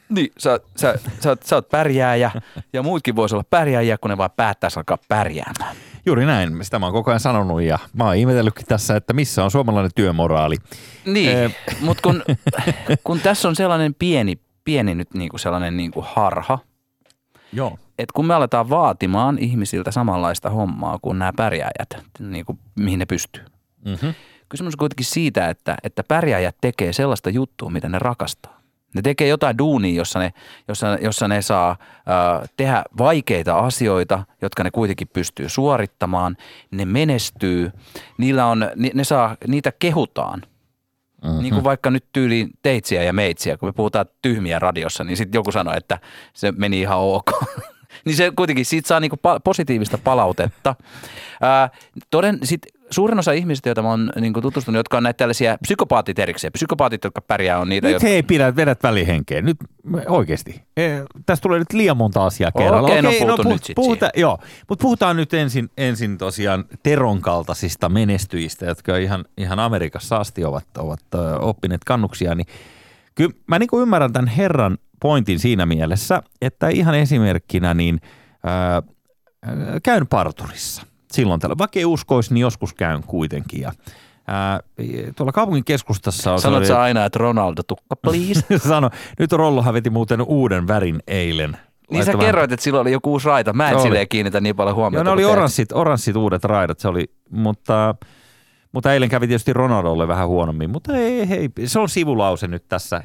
Niin, sä, sä, sä, oot, sä oot pärjääjä ja muutkin voisi olla pärjääjiä, kun ne vaan päättäisi alkaa pärjäämään.
Juuri näin, sitä mä oon koko ajan sanonut ja mä oon ihmetellytkin tässä, että missä on suomalainen työmoraali.
Niin,
Eh.
mutta kun, kun tässä on sellainen pieni, pieni nyt niinku sellainen niinku harha,
Joo.
että kun me aletaan vaatimaan ihmisiltä samanlaista hommaa kuin nämä pärjääjät, niinku, mihin ne pystyy.
Mm-hmm.
Kysymys on kuitenkin siitä, että, että pärjääjät tekee sellaista juttua, mitä ne rakastaa. Ne tekee jotain duunia, jossa ne, jossa, jossa ne saa äh, tehdä vaikeita asioita, jotka ne kuitenkin pystyy suorittamaan. Ne menestyy, niillä on, ni- ne saa, niitä kehutaan. Mm-hmm. Niin kuin vaikka nyt tyyliin teitsiä ja meitsiä, kun me puhutaan tyhmiä radiossa, niin sitten joku sanoi, että se meni ihan ok. (laughs) niin se kuitenkin, siitä saa niinku positiivista palautetta. Ää, toden, sit suurin osa ihmisistä, joita mä oon niinku tutustunut, jotka on näitä tällaisia psykopaatit erikseen. Psykopaatit, jotka pärjää, on niitä,
Nyt
jotka...
hei, pidät, vedät välihenkeä. Nyt oikeasti. E, tästä tulee nyt liian monta asiaa kerralla.
Okei, no puutu nyt sit
puhuta, Joo, mutta puhutaan nyt ensin, ensin tosiaan Teron kaltaisista menestyjistä, jotka ihan, ihan Amerikassa asti ovat, ovat oppineet kannuksia. Niin kyllä mä niin ymmärrän tämän herran pointin siinä mielessä, että ihan esimerkkinä niin ö, käyn parturissa silloin tällä. Vaikka ei uskoisi, niin joskus käyn kuitenkin. Ja, ää, tuolla kaupungin keskustassa on...
Sanot
sellainen-
aina, että Ronaldo tukka, please. (laughs)
Sano, nyt Rollohan veti muuten uuden värin eilen.
niin sä
vähän-
kerroit, että sillä oli joku uusi raita. Mä en
Oli.
silleen kiinnitä niin paljon huomiota.
Joo, ne oli oranssit, oranssit uudet raidat, se oli, mutta, mutta eilen kävi tietysti Ronaldolle vähän huonommin, mutta ei, hei, se on sivulause nyt tässä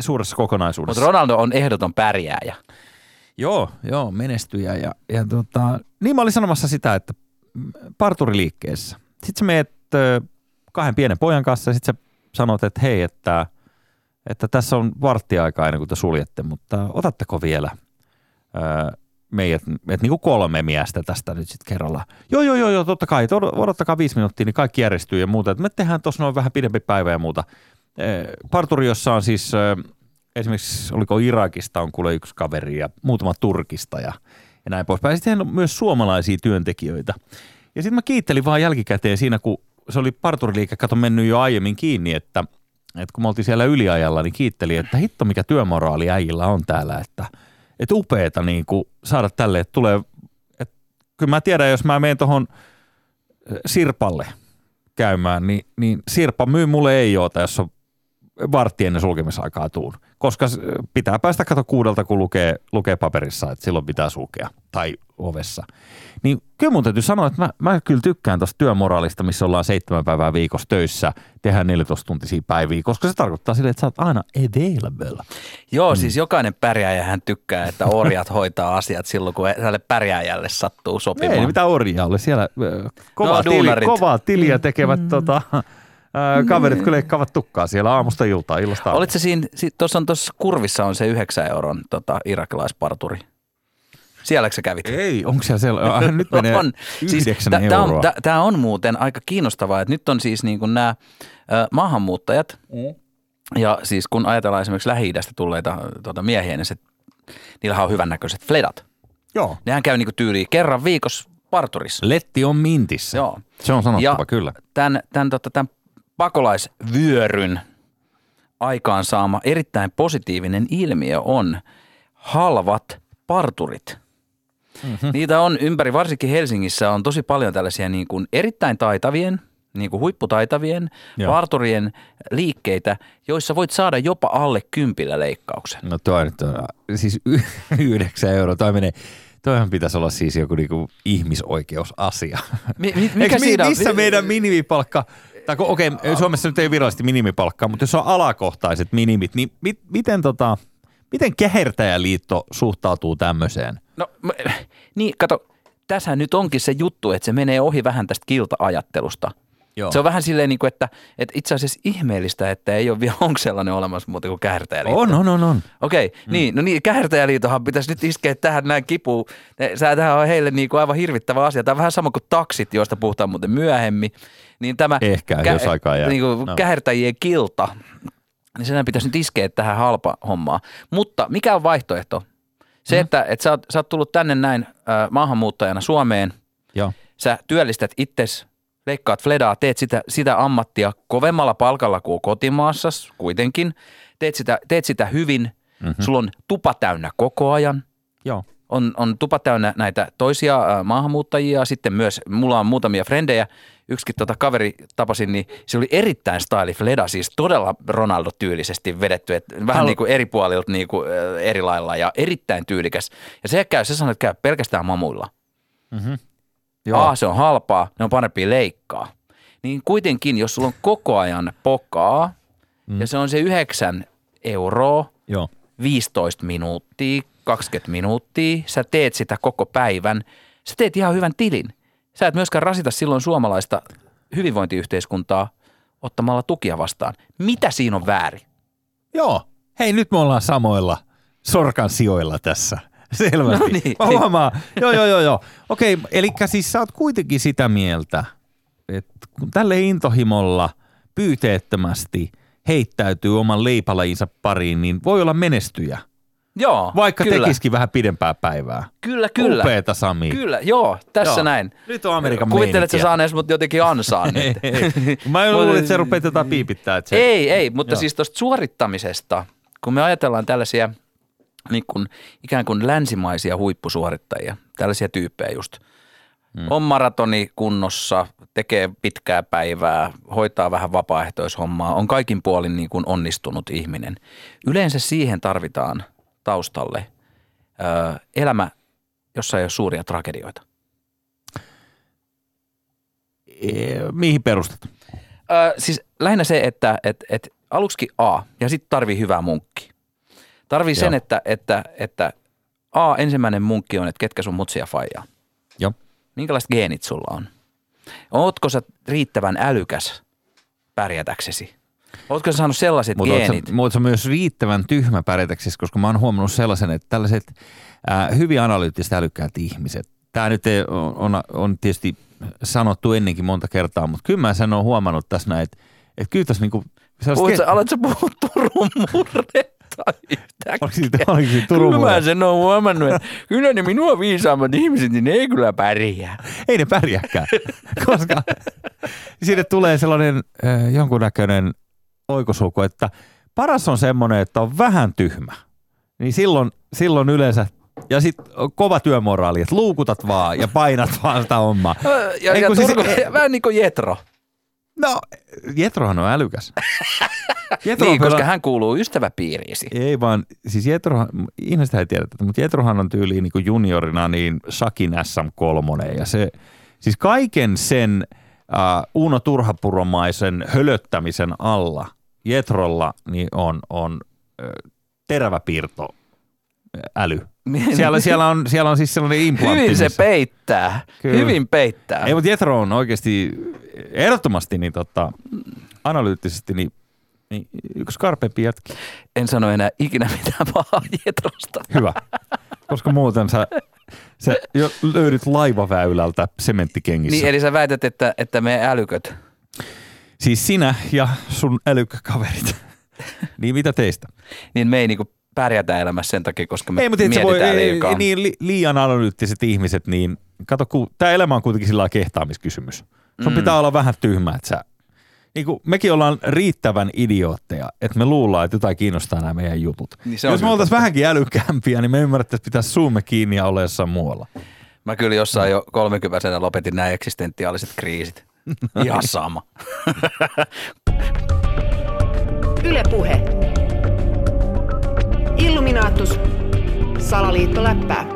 suuressa kokonaisuudessa.
Mutta Ronaldo on ehdoton pärjääjä.
Joo, joo, menestyjä. Ja, ja tota, niin mä olin sanomassa sitä, että parturiliikkeessä. Sitten sä meet kahden pienen pojan kanssa ja sitten sä sanot, että hei, että, että tässä on varttiaika ennen kuin te suljette, mutta otatteko vielä meidät, että niin kuin kolme miestä tästä nyt sitten kerralla. Joo, joo, joo, joo, totta kai, od- odottakaa viisi minuuttia, niin kaikki järjestyy ja muuta. Et me tehdään tuossa noin vähän pidempi päivä ja muuta. Parturi, jossa on siis esimerkiksi oliko Irakista on kuule yksi kaveri ja muutama Turkista ja, ja näin poispäin. Sitten on myös suomalaisia työntekijöitä. Ja sitten mä kiittelin vaan jälkikäteen siinä, kun se oli parturiliike, kato mennyt jo aiemmin kiinni, että, että kun me oltiin siellä yliajalla, niin kiittelin, että hitto mikä työmoraali äijillä on täällä, että, että upeeta niin saada tälle, että tulee, että kyllä mä tiedän, jos mä menen tuohon Sirpalle käymään, niin, niin Sirpa myy mulle ei joota, jos on vartti ennen sulkemisaikaa tuun. Koska pitää päästä kato kuudelta, kun lukee, lukee paperissa, että silloin pitää sulkea. Tai ovessa. Niin kyllä mun täytyy sanoa, että mä, mä kyllä tykkään tuosta työmoraalista, missä ollaan seitsemän päivää viikossa töissä, tehdään 14 tuntisia päiviä, koska se tarkoittaa sille, että sä oot aina available.
Joo, siis jokainen pärjääjähän tykkää, että orjat (laughs) hoitaa asiat silloin, kun tälle pärjääjälle sattuu
Ei
sopimaan.
ne mitään orjaa ole. Siellä kovaa,
No,
tili, kovaa tiliä tekevät mm. tota, kaverit, kun leikkaavat tukkaa siellä aamusta iltaan, illasta.
Olit se siinä, tuossa on tuossa kurvissa on se 9 euron tota, irakilaisparturi. Sielläkö sä kävit?
Ei, onko siellä siellä? Ah, (laughs) nyt menee
on.
yhdeksän
tä- tää
euroa.
on, tä- tää on muuten aika kiinnostavaa, että nyt on siis niin kuin nämä maahanmuuttajat,
Mm.
ja siis kun ajatellaan esimerkiksi Lähi-idästä tulleita tuota, miehiä, niin se, niillähän on hyvännäköiset fledat.
Joo.
Nehän käy niin kuin tyyliin kerran viikossa parturissa.
Letti on mintissä.
Joo.
Se on sanottava,
Ja
kyllä.
Tämän, tämän, tota, tämän pakolaisvyöryn aikaansaama erittäin positiivinen ilmiö on halvat parturit. Mm-hmm. Niitä on ympäri, varsinkin Helsingissä on tosi paljon tällaisia niin kuin erittäin taitavien, niin kuin huipputaitavien
Joo.
parturien liikkeitä, joissa voit saada jopa alle kympillä leikkauksen.
No toi nyt on, siis y- (laughs) yhdeksän euroa, toi menee, toihan pitäisi olla siis joku niinku ihmisoikeusasia.
Mi- mi- mikä
Eikö mi-
siinä on?
missä
Mi-
meidän minimipalkka, tai kun- okei, okay, Suomessa nyt ei virallisesti minimipalkkaa, mutta jos on alakohtaiset minimit, niin mit, miten tota, miten Kähertäjäliitto suhtautuu tämmöiseen?
No, m- niin, kato, tässä nyt onkin se juttu, että se menee ohi vähän tästä kilta-ajattelusta.
Joo.
Se on vähän silleen, niin kuin, että, että itse asiassa ihmeellistä, että ei ole vielä, (laughs) onko sellainen olemassa muuta kuin käärtäjäliitto.
On, on, on, on.
Okei, mm. niin, no niin, käärtäjäliitohan pitäisi nyt iskeä tähän näin kipuun. Sä, tämähän on heille niin kuin aivan hirvittävä asia. Tämä on vähän sama kuin taksit, joista puhutaan muuten myöhemmin. Niin tämä
Ehkä, jos aikaa jää.
Niin kuin
No.
kähertäjien kilta, niin sen pitäisi nyt iskeä tähän halpa hommaa. Mutta mikä on vaihtoehto? Se, mm. että, että sä, oot, sä oot tullut tänne näin äh, maahanmuuttajana Suomeen,
Joo.
sä työllistät itses, leikkaat fledaa, teet sitä, sitä ammattia kovemmalla palkalla kuin kotimaassa kuitenkin, teet sitä, teet sitä hyvin, mm-hmm. sulla on tupa täynnä koko ajan,
Joo.
on, on tupa täynnä näitä toisia maahanmuuttajia, sitten myös mulla on muutamia frendejä, yksikin tota kaveri tapasin, niin se oli erittäin styli fleda, siis todella Ronaldo-tyylisesti vedetty, että vähän
Halu-
niin kuin eri puolilta niin kuin, eri lailla ja erittäin tyylikäs. Ja se käy, se sanoi, että käy pelkästään mamuilla.
Joo.
A, se on halpaa, ne on parempi leikkaa. Niin kuitenkin, jos sulla on koko ajan pokaa mm. ja se on se 9 euroa,
Joo.
15 minuuttia, 20 minuuttia, sä teet sitä koko päivän, sä teet ihan hyvän tilin. Sä et myöskään rasita silloin suomalaista hyvinvointiyhteiskuntaa ottamalla tukia vastaan. Mitä siinä on väärin?
Joo. Hei, nyt me ollaan samoilla sorkan sijoilla tässä. (laughs) Selvästi.
No niin.
Mä huomaan. Joo, joo, joo, joo. Okei, eli siis sä oot kuitenkin sitä mieltä, että kun tälle intohimolla pyyteettömästi heittäytyy oman leipälajinsa pariin, niin voi olla menestyjä.
Joo,
Vaikka
kyllä.
tekisikin vähän pidempää päivää.
Kyllä, kyllä.
Upeeta, Sami.
Kyllä, joo, tässä
Joo.
näin.
Nyt on Amerikan
Kuvittelet sä saanees mut jotenkin ansaan (laughs) nyt.
Mä en luullut, että se rupeaa jotain piipittää. Että se...
Ei, ei, mutta
Joo.
Joo. siis tuosta suorittamisesta, kun me ajatellaan tällaisia niin kuin, ikään kuin länsimaisia huippusuorittajia, tällaisia tyyppejä just, hmm. on maratoni kunnossa, tekee pitkää päivää, hoitaa vähän vapaaehtoishommaa, on kaikin puolin niin kuin onnistunut ihminen. Yleensä siihen tarvitaan taustalle ö, elämä, jossa ei ole suuria tragedioita.
Eh, Mihin perustat?
Ö, siis lähinnä se, että et, et aluksi A ja sitten tarvii hyvää munkki. Tarvii sen, että, että, että A, ensimmäinen munkki on, että ketkä sun mutsia faijaa.
Joo.
Minkälaiset geenit sulla on? Ootko sä riittävän älykäs pärjätäksesi? Sä saanut sellaiset
Mutta oot
geenit?
sä myös riittävän tyhmä pärjätäksesi, koska mä oon huomannut sellaisen, että tällaiset ää, hyvin analyyttiset älykkäät ihmiset, tämä nyt ei, on, on, on tietysti sanottu ennenkin monta kertaa, mutta kyllä mä sen oon huomannut tässä näin, että, että kyllä tässä niinku,
Puhut
sellaiset
sä, alat sä puhua Turun yhtäkkiä?
Oliko siitä, oliko siitä Turun
Kyllä mä
murre?
sen oon huomannut, että kyllä ne minua viisaammat ihmiset, niin ne ei kyllä pärjää.
Ei ne pärjääkään, (laughs) koska (laughs) sinne tulee sellainen äh, jonkunnäköinen oikosulku, että paras on semmoinen, että on vähän tyhmä. Niin silloin, silloin yleensä, ja sitten kova työmoraali, että luukutat vaan ja painat (laughs) vaan sitä hommaa.
Ja,
Ei,
ja
siis- (laughs)
vähän niin kuin Jetro.
No, Jetrohan on älykäs. (laughs) Jetro
niin, koska
pelaa-
hän kuuluu ystäväpiiriisi.
Ei vaan, siis Jetrohan, ihmiset ei tiedä tätä, mutta Jetrohan on tyyliin niin kuin juniorina niin Shakin SM3 ja se, siis kaiken sen uh, Uno Turhapuromaisen hölöttämisen alla Jetrolla niin on, on ö, terävä piirto ö, äly. (laughs) Siellä, siellä, on, siellä on siis sellainen implantti.
Hyvin se
missä-
peittää.
Kyllä.
Hyvin peittää.
Ei, mutta Jetro on oikeasti ehdottomasti niin tota, analyyttisesti niin, niin yksi karpeampi jätki.
En sano enää ikinä mitään pahaa Jetrosta. (laughs)
Hyvä. Koska muuten sä, sä jo löydyt laivaväylältä sementtikengissä.
Niin, eli sä väität, että, että me älyköt.
Siis sinä ja sun älykkäkaverit. (laughs) niin mitä teistä?
niin me ei niinku pärjätä elämässä sen takia, koska me
ei, mutta
mietitään
voi, ei,
liikaa.
niin li, liian analyyttiset ihmiset, niin kato, kun tämä elämä on kuitenkin sillä kehtaamiskysymys. Sun
Mm.
pitää olla vähän tyhmä, että sä, niin kuin mekin ollaan riittävän idiootteja, että me luullaan, että jotain kiinnostaa nämä meidän jutut.
Niin
Jos me oltaisiin vähänkin älykkäämpiä, niin me ymmärrettäisiin pitää suumme kiinni ja olla jossain muualla.
Mä kyllä jossain jo 30 lopetin nämä eksistentiaaliset kriisit. Ihan sama.
Yle Puhe. Illuminaattus. Salaliittoläppää.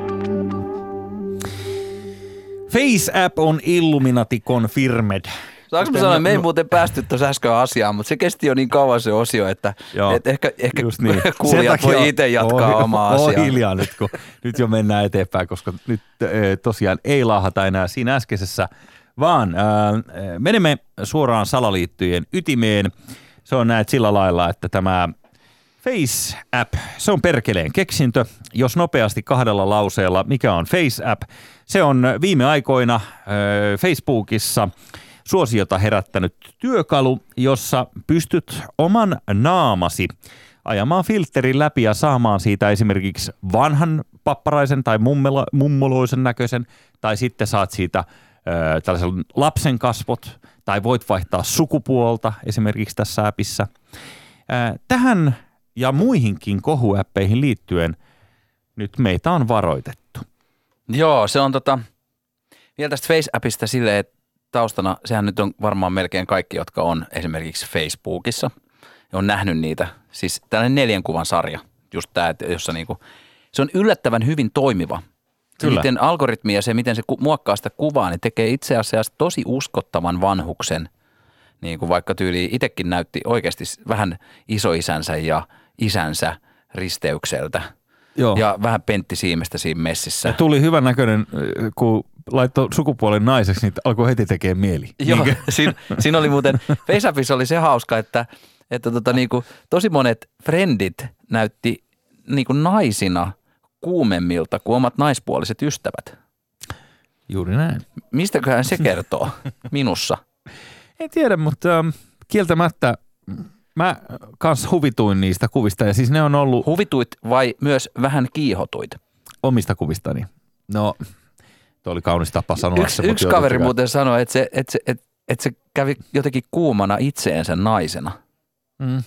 Face-app on Illuminati confirmed.
Saanko mä sanoa, että me ei muuten päästy tuossa äsken asiaan, mutta se kesti jo niin kauan se osio, että
Joo,
et ehkä, ehkä
niin. (laughs)
kuulijat voi itse jatkaa
oo-
omaa
oo
asiaa.
hiljaa nyt, kun nyt jo mennään eteenpäin, koska nyt tosiaan ei laahata enää siinä äskeisessä, vaan äh, menemme suoraan salaliittojen ytimeen. Se on näet sillä lailla, että tämä Face-app, se on perkeleen keksintö. Jos nopeasti kahdella lauseella, mikä on Face-app? Se on viime aikoina äh, Facebookissa suosiota herättänyt työkalu, jossa pystyt oman naamasi ajamaan filterin läpi ja saamaan siitä esimerkiksi vanhan papparaisen tai mummela, mummoloisen näköisen, tai sitten saat siitä tällaisen lapsen kasvot, tai voit vaihtaa sukupuolta esimerkiksi tässä appissa. Tähän ja muihinkin kohuäppeihin liittyen nyt meitä on varoitettu.
Joo, se on tota, vielä tästä Face-appista silleen, että taustana, sehän nyt on varmaan melkein kaikki, jotka on esimerkiksi Facebookissa ja on nähnyt niitä. Siis tällainen neljän kuvan sarja, just tämä, jossa niinku, se on yllättävän hyvin toimiva.
Kyllä.
miten algoritmi ja se, miten se muokkaa sitä kuvaa, niin tekee itse asiassa tosi uskottavan vanhuksen. Niin kuin vaikka tyyli itsekin näytti oikeasti vähän isoisänsä ja isänsä risteykseltä.
Joo.
Ja vähän Pentti Siimestä siinä messissä.
Ja tuli hyvän näköinen, kun laittoi sukupuolen naiseksi, niin alkoi heti tekemään mieli.
Joo,
Niinkö? (laughs)
siinä, siinä oli muuten, FaceAppissa oli se hauska, että, että tota, niinku, tosi monet frendit näytti niinku naisina kuumemmilta kuin omat naispuoliset ystävät.
Juuri näin.
Mistäköhän se kertoo (laughs) minussa?
En tiedä, mutta ähm, kieltämättä mä kans huvituin niistä kuvista ja siis ne on ollut
Huvituit vai myös vähän kiihotuit?
omista kuvistani. No, tuo oli kaunis tapa sanoa
Yksi,
se,
yksi kaveri
kai.
muuten sanoi, että se, että, se, että, että se kävi jotenkin kuumana itseensä naisena.
Mm.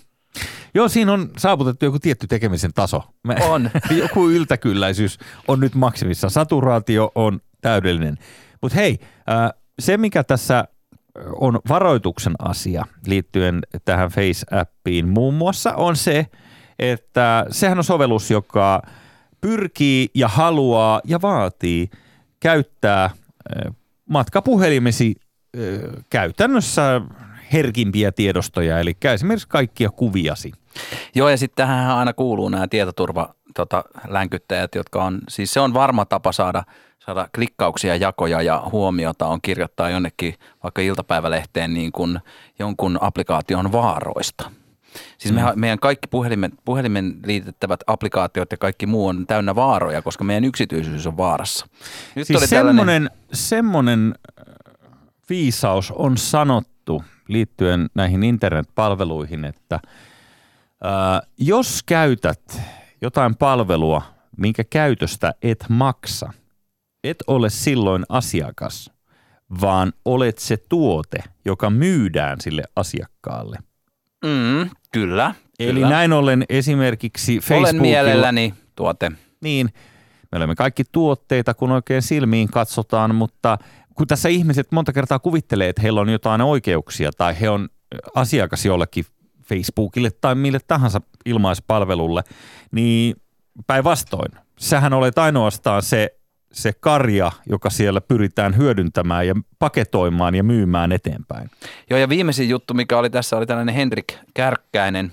Joo, siinä on saavutettu joku tietty tekemisen taso. Mä,
On. (laughs)
joku yltäkylläisyys on nyt maksimissa. Saturaatio on täydellinen. Mutta hei, äh, se mikä tässä on varoituksen asia liittyen tähän Face-appiin muun muassa on se, että sehän on sovellus, joka pyrkii ja haluaa ja vaatii käyttää äh, matkapuhelimesi äh, käytännössä herkimpiä tiedostoja, eli esimerkiksi kaikkia kuviasi.
Joo, ja sitten tähän aina kuuluu nämä tietoturva tota, jotka on, siis se on varma tapa saada, saada klikkauksia, jakoja ja huomiota on kirjoittaa jonnekin vaikka iltapäivälehteen niin kuin jonkun applikaation vaaroista. Siis mm. meidän kaikki puhelimen, puhelimen liitettävät applikaatiot ja kaikki muu on täynnä vaaroja, koska meidän yksityisyys on vaarassa. Nyt
Siis
oli tällainen,
semmoinen, semmoinen äh, viisaus on sanottu liittyen näihin internetpalveluihin, että jos käytät jotain palvelua, minkä käytöstä et maksa, et ole silloin asiakas, vaan olet se tuote, joka myydään sille asiakkaalle.
mm, kyllä,
Eli
kyllä.
näin ollen esimerkiksi
Olen
Facebookilla...
mielelläni tuote.
Niin, me olemme kaikki tuotteita, kun oikein silmiin katsotaan, mutta kun tässä ihmiset monta kertaa kuvittelee, että heillä on jotain oikeuksia tai he on asiakas jollekin Facebookille tai mille tahansa ilmaispalvelulle, niin päinvastoin. Sähän olet ainoastaan se, se karja, joka siellä pyritään hyödyntämään ja paketoimaan ja myymään eteenpäin.
Joo, ja viimeisin juttu, mikä oli tässä, oli tällainen Henrik Kärkkäinen,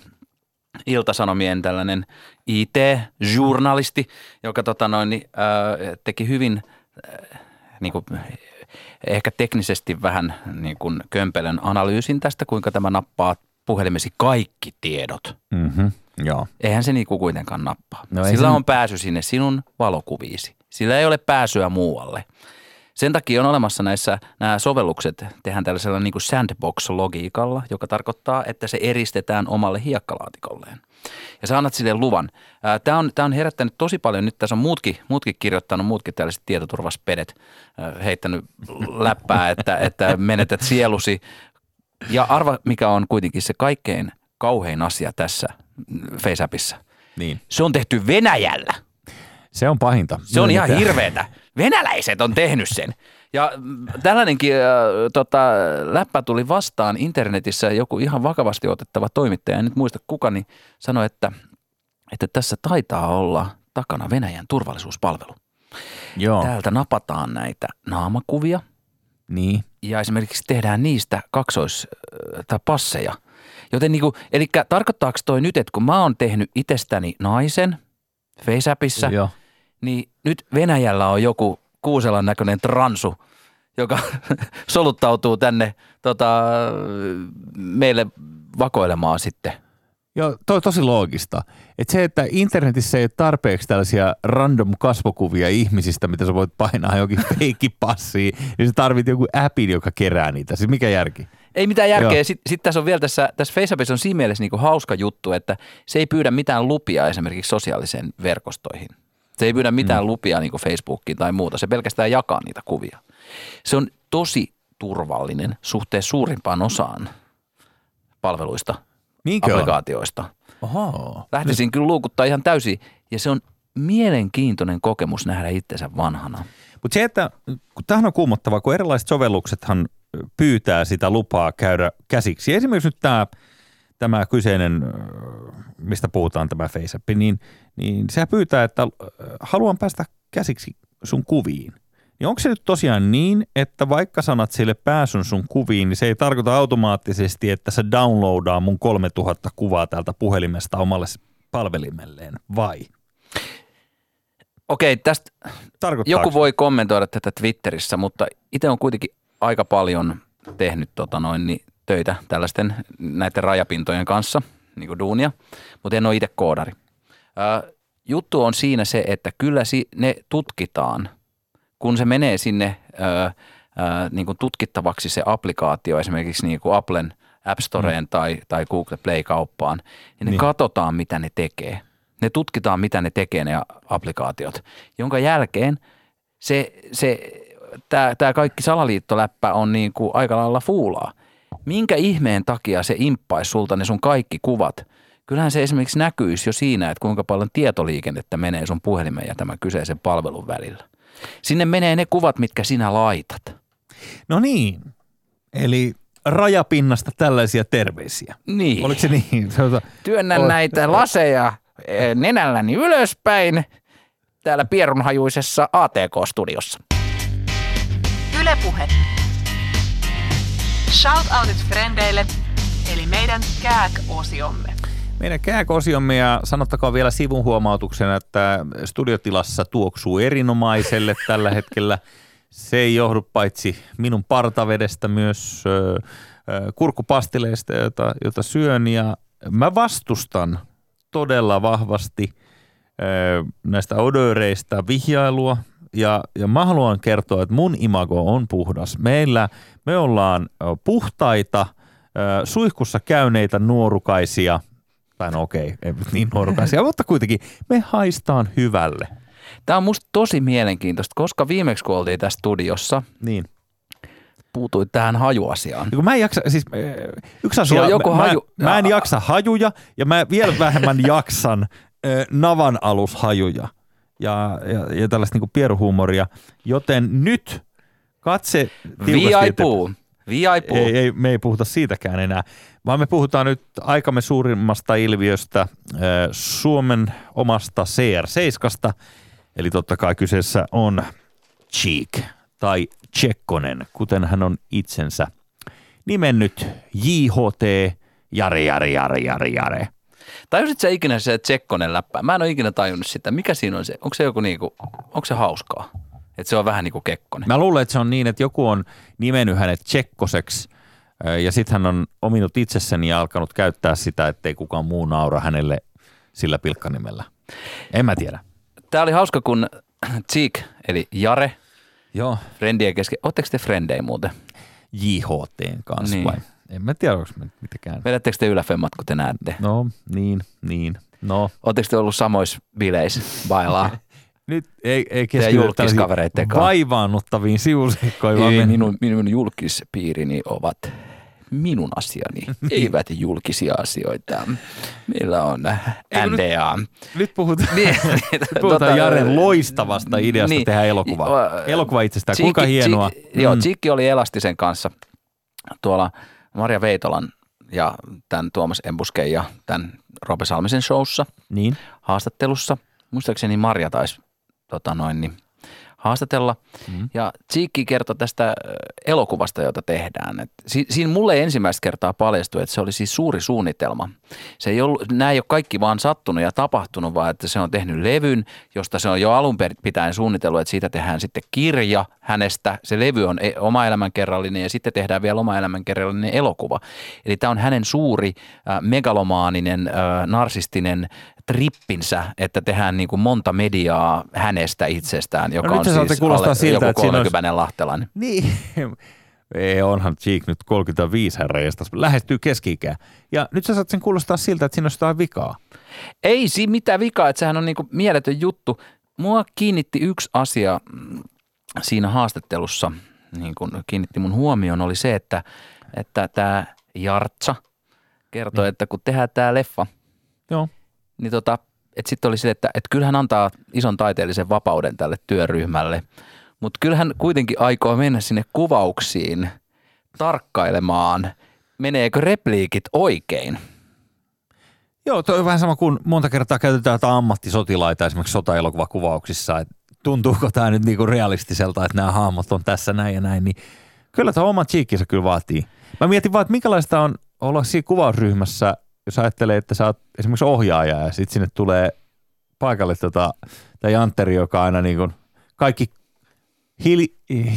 Iltasanomien tällainen IT-journalisti, joka tota noin, niin, teki hyvin niin kuin, ehkä teknisesti vähän niin kuin kömpelön analyysin tästä, kuinka tämä nappaa puhelimesi kaikki tiedot.
Mm-hmm. Joo.
Eihän se niinku kuitenkaan nappaa.
No
Sillä
se-
on pääsy sinne sinun valokuviisi. Sillä ei ole pääsyä muualle. Sen takia on olemassa näissä nämä sovellukset, tehdään tällaisella niin sandbox-logiikalla, joka tarkoittaa, että se eristetään omalle hiekkalaatikolleen. Ja sä annat sille luvan. Tämä on, tää on herättänyt tosi paljon, nyt tässä on muutkin, muutkin kirjoittanut, muutkin tällaiset tietoturvaspedet heittänyt läppää, että, että menetät sielusi. Ja arva, mikä on kuitenkin se kaikkein kauhein asia tässä FaceAppissa.
Niin.
Se on tehty Venäjällä.
Se on pahinta.
Se on ihan hirveetä. Venäläiset on tehnyt sen. Ja mm, tällainenkin äh, tota, läppä tuli vastaan internetissä joku ihan vakavasti otettava toimittaja, en nyt muista kuka, niin sanoi, että, että tässä taitaa olla takana Venäjän turvallisuuspalvelu.
Joo,
Täältä napataan näitä naamakuvia
niin.
ja esimerkiksi tehdään niistä kaksois- tai passeja. Joten niinku, eli tarkoittaako toi nyt, että kun mä oon tehnyt itsestäni naisen FaceAppissa,
Joo.
niin nyt Venäjällä on joku Kuuselan näköinen transu, joka (laughs) soluttautuu tänne tota, meille vakoilemaan sitten.
Joo, on tosi loogista. Et se, että internetissä ei ole tarpeeksi tällaisia random kasvokuvia ihmisistä, mitä sä voit painaa jokin (laughs) feikkipassiin, niin sä tarvit joku appin, joka kerää niitä. Siis mikä järki?
Ei mitään järkeä. Sitten sit tässä on vielä tässä, tässä FaceAppissa on siinä mielessä niinku hauska juttu, että se ei pyydä mitään lupia esimerkiksi sosiaalisiin verkostoihin. Se ei pyydä mitään mm. lupia niin Facebookiin tai muuta. Se pelkästään jakaa niitä kuvia. Se on tosi turvallinen suhteessa suurimpaan osaan palveluista,
Niinkö
applikaatioista.
Oho.
Lähtisin kyllä luukuttaa ihan täysin. Ja se on mielenkiintoinen kokemus nähdä itsensä vanhana.
Mutta se, että kun tämähän on kuumottavaa, kun erilaiset sovelluksethan pyytää sitä lupaa käydä käsiksi. Esimerkiksi nyt tämä, tämä kyseinen, mistä puhutaan tämä FaceApp, niin, niin sehän pyytää, että ö, haluan päästä käsiksi sun kuviin. Niin onko se nyt tosiaan niin, että vaikka sanat sille pääsyn sun kuviin, niin se ei tarkoita automaattisesti, että se downloadaa mun 3000 kuvaa täältä puhelimesta omalle palvelimelleen, vai?
Okei, tästä Joku voi kommentoida tätä Twitterissä, mutta itse on kuitenkin aika paljon tehnyt tota noin, niin töitä tällaisten näiden rajapintojen kanssa, niin kuin duunia, mutta en ole itse koodari. Ää, juttu on siinä se, että kyllä si- ne tutkitaan, kun se menee sinne ää, ää, niin kuin tutkittavaksi se applikaatio esimerkiksi niin kuin Applen App Storeen mm. tai, tai Google Play-kauppaan, niin ne
Niin.
katsotaan, mitä ne tekee. Ne tutkitaan, mitä ne tekee ne applikaatiot, jonka jälkeen se, se, tämä, kaikki salaliittoläppä on niin kuin aika lailla fuulaa. Minkä ihmeen takia se imppaisi sulta ne sun kaikki kuvat? Kyllähän se esimerkiksi näkyisi jo siinä, että kuinka paljon tietoliikennettä menee sun puhelimen ja tämän kyseisen palvelun välillä. Sinne menee ne kuvat, mitkä sinä laitat.
No niin, eli rajapinnasta tällaisia terveisiä.
Niin.
Oliko se niin?
Työnnän
Olet-
näitä laseja eh, nenälläni ylöspäin täällä pierunhajuisessa ATK-studiossa.
Ylepuhe. Shoutoutit frendeille, eli meidän kääk-osiomme.
Meidän kääkosiomme ja sanottakoon vielä sivun huomautuksena, että studiotilassa tuoksuu erinomaiselle (laughs) tällä hetkellä. Se ei johdu paitsi minun partavedestä myös kurkkupastileista, jota, jota syön ja mä vastustan todella vahvasti näistä odöreistä vihjailua ja, ja mä haluan kertoa, että mun imago on puhdas. Meillä me ollaan puhtaita, suihkussa käyneitä nuorukaisia, tai no okei, ei nyt niin nuorukaisia, mutta kuitenkin me haistaan hyvälle.
Tämä on musta tosi mielenkiintoista, koska viimeksi kun oltiin tässä studiossa,
Niin.
puutuit tähän hajuasiaan.
Kun mä en jaksa, siis äh, yksi asia,
on joku
mä,
haju-
mä, mä en jaksa hajuja ja mä vielä vähemmän jaksan navan alushajuja ja, ja, ja tällaista niinku pieruhuumoria, joten nyt katse tiukasti
Viaipuu. Viaipu.
Ei, ei, me ei puhuta siitäkään enää, vaan me puhutaan nyt aikamme suurimmasta ilviöstä, äh, Suomen omasta CR7, eli totta kai kyseessä on Cheek tai Tsekkonen, kuten hän on itsensä nimennyt JHT Jare Jare Jare Jare Jare.
Tajusit sä ikinä se Tsekkonen läppä? Mä en ole ikinä tajunnut sitä. Mikä siinä on se? Onko se joku niinku, onko se hauskaa? Että se on vähän niin kuin Kekkonen.
Mä luulen, että se on niin, että joku on nimennyt hänet Tsekkoseksi ja sitten hän on ominut itsessäni ja alkanut käyttää sitä, ettei kukaan muu naura hänelle sillä pilkkanimellä. En mä tiedä.
Tämä oli hauska, kun Cheek, eli Jare,
Joo.
Friendien kesken. Oletteko te Frendejä muuten?
JHTn kanssa
Niin.
vai? En mä tiedä, onko me mitenkään.
Vedättekö te yläfemmat, kun te näette?
No, niin, niin. No,
Oletteko te ollut samoissa bileissä bailaa? (laughs)
nyt ei, ei keskitytä vaivaannuttaviin sivuseikkoihin, vaan
Ei,
mennään-
minun, minun julkispiirini ovat minun asiani, (laughs) eivät julkisia asioita. Meillä on
kun nyt-
NDA.
Nyt puhutaan,
Niin, (laughs)
nyt puhutaan Jaren loistavasta ideasta
niin.
tehdä elokuva. Elokuva itsestään, kuinka
Tsiikki-
hienoa.
Tsiikki- Joo,
Mm.
Tsikki oli Elastisen kanssa tuolla Maria Veitolan ja tämän Tuomas Embusken ja tämän Roope Salmisen showssa
Niin,
haastattelussa. Muistaakseni Marja taisi tota noin, niin, haastatella.
Mm.
Ja Tsiikki kertoi tästä elokuvasta, jota tehdään. Et si- siinä mulle ensimmäistä kertaa paljastui, että se oli siis suuri suunnitelma. Se ei ollut, nämä ei ole kaikki vaan sattunut ja tapahtunut, vaan että se on tehnyt levyn, josta se on jo alun perin pitäen suunnitellut, että siitä tehdään sitten kirja hänestä. Se levy on e- oma elämänkerrallinen ja sitten tehdään vielä oma elämänkerrallinen elokuva. Eli tämä on hänen suuri äh, megalomaaninen, äh, narsistinen trippinsä, että tehdään niin kuin monta mediaa hänestä itsestään, joka
No
on siis
kuulostaa
alle,
siltä,
joku
että siinä olisi-
30 lahtelainen.
niin. Ei, onhan Cheek nyt 35 herra jestas, lähestyy keski Ja nyt sä saat sen kuulostaa siltä, että siinä on jotain vikaa.
Ei siinä mitään vikaa, että sehän on niinku mieletön juttu. Mua kiinnitti yksi asia mm, siinä haastattelussa, niin kun kiinnitti mun huomioon, oli se, että että tämä Jartsa kertoi,
Niin.
että kun tehdään tämä leffa,
Joo.
Niin tota, että sitten oli se, että, että kyllähän antaa ison taiteellisen vapauden tälle työryhmälle, mutta kyllähän kuitenkin aikoo mennä sinne kuvauksiin tarkkailemaan, meneekö repliikit oikein.
Joo, toi on vähän sama kuin monta kertaa käytetään ammattisotilaita esimerkiksi sotaelokuvakuvauksissa, että tuntuuko tämä nyt niinku realistiselta, että nämä hahmot on tässä näin ja näin, niin kyllä tuo oma cheekkinsä kyllä vaatii. Mä mietin vaan, että minkälaista on olla siinä kuvausryhmässä, jos ajattelee, että sä oot esimerkiksi ohjaaja ja sitten sinne tulee paikalle tota, tämä Jantteri, joka aina niin kuin kaikki hil,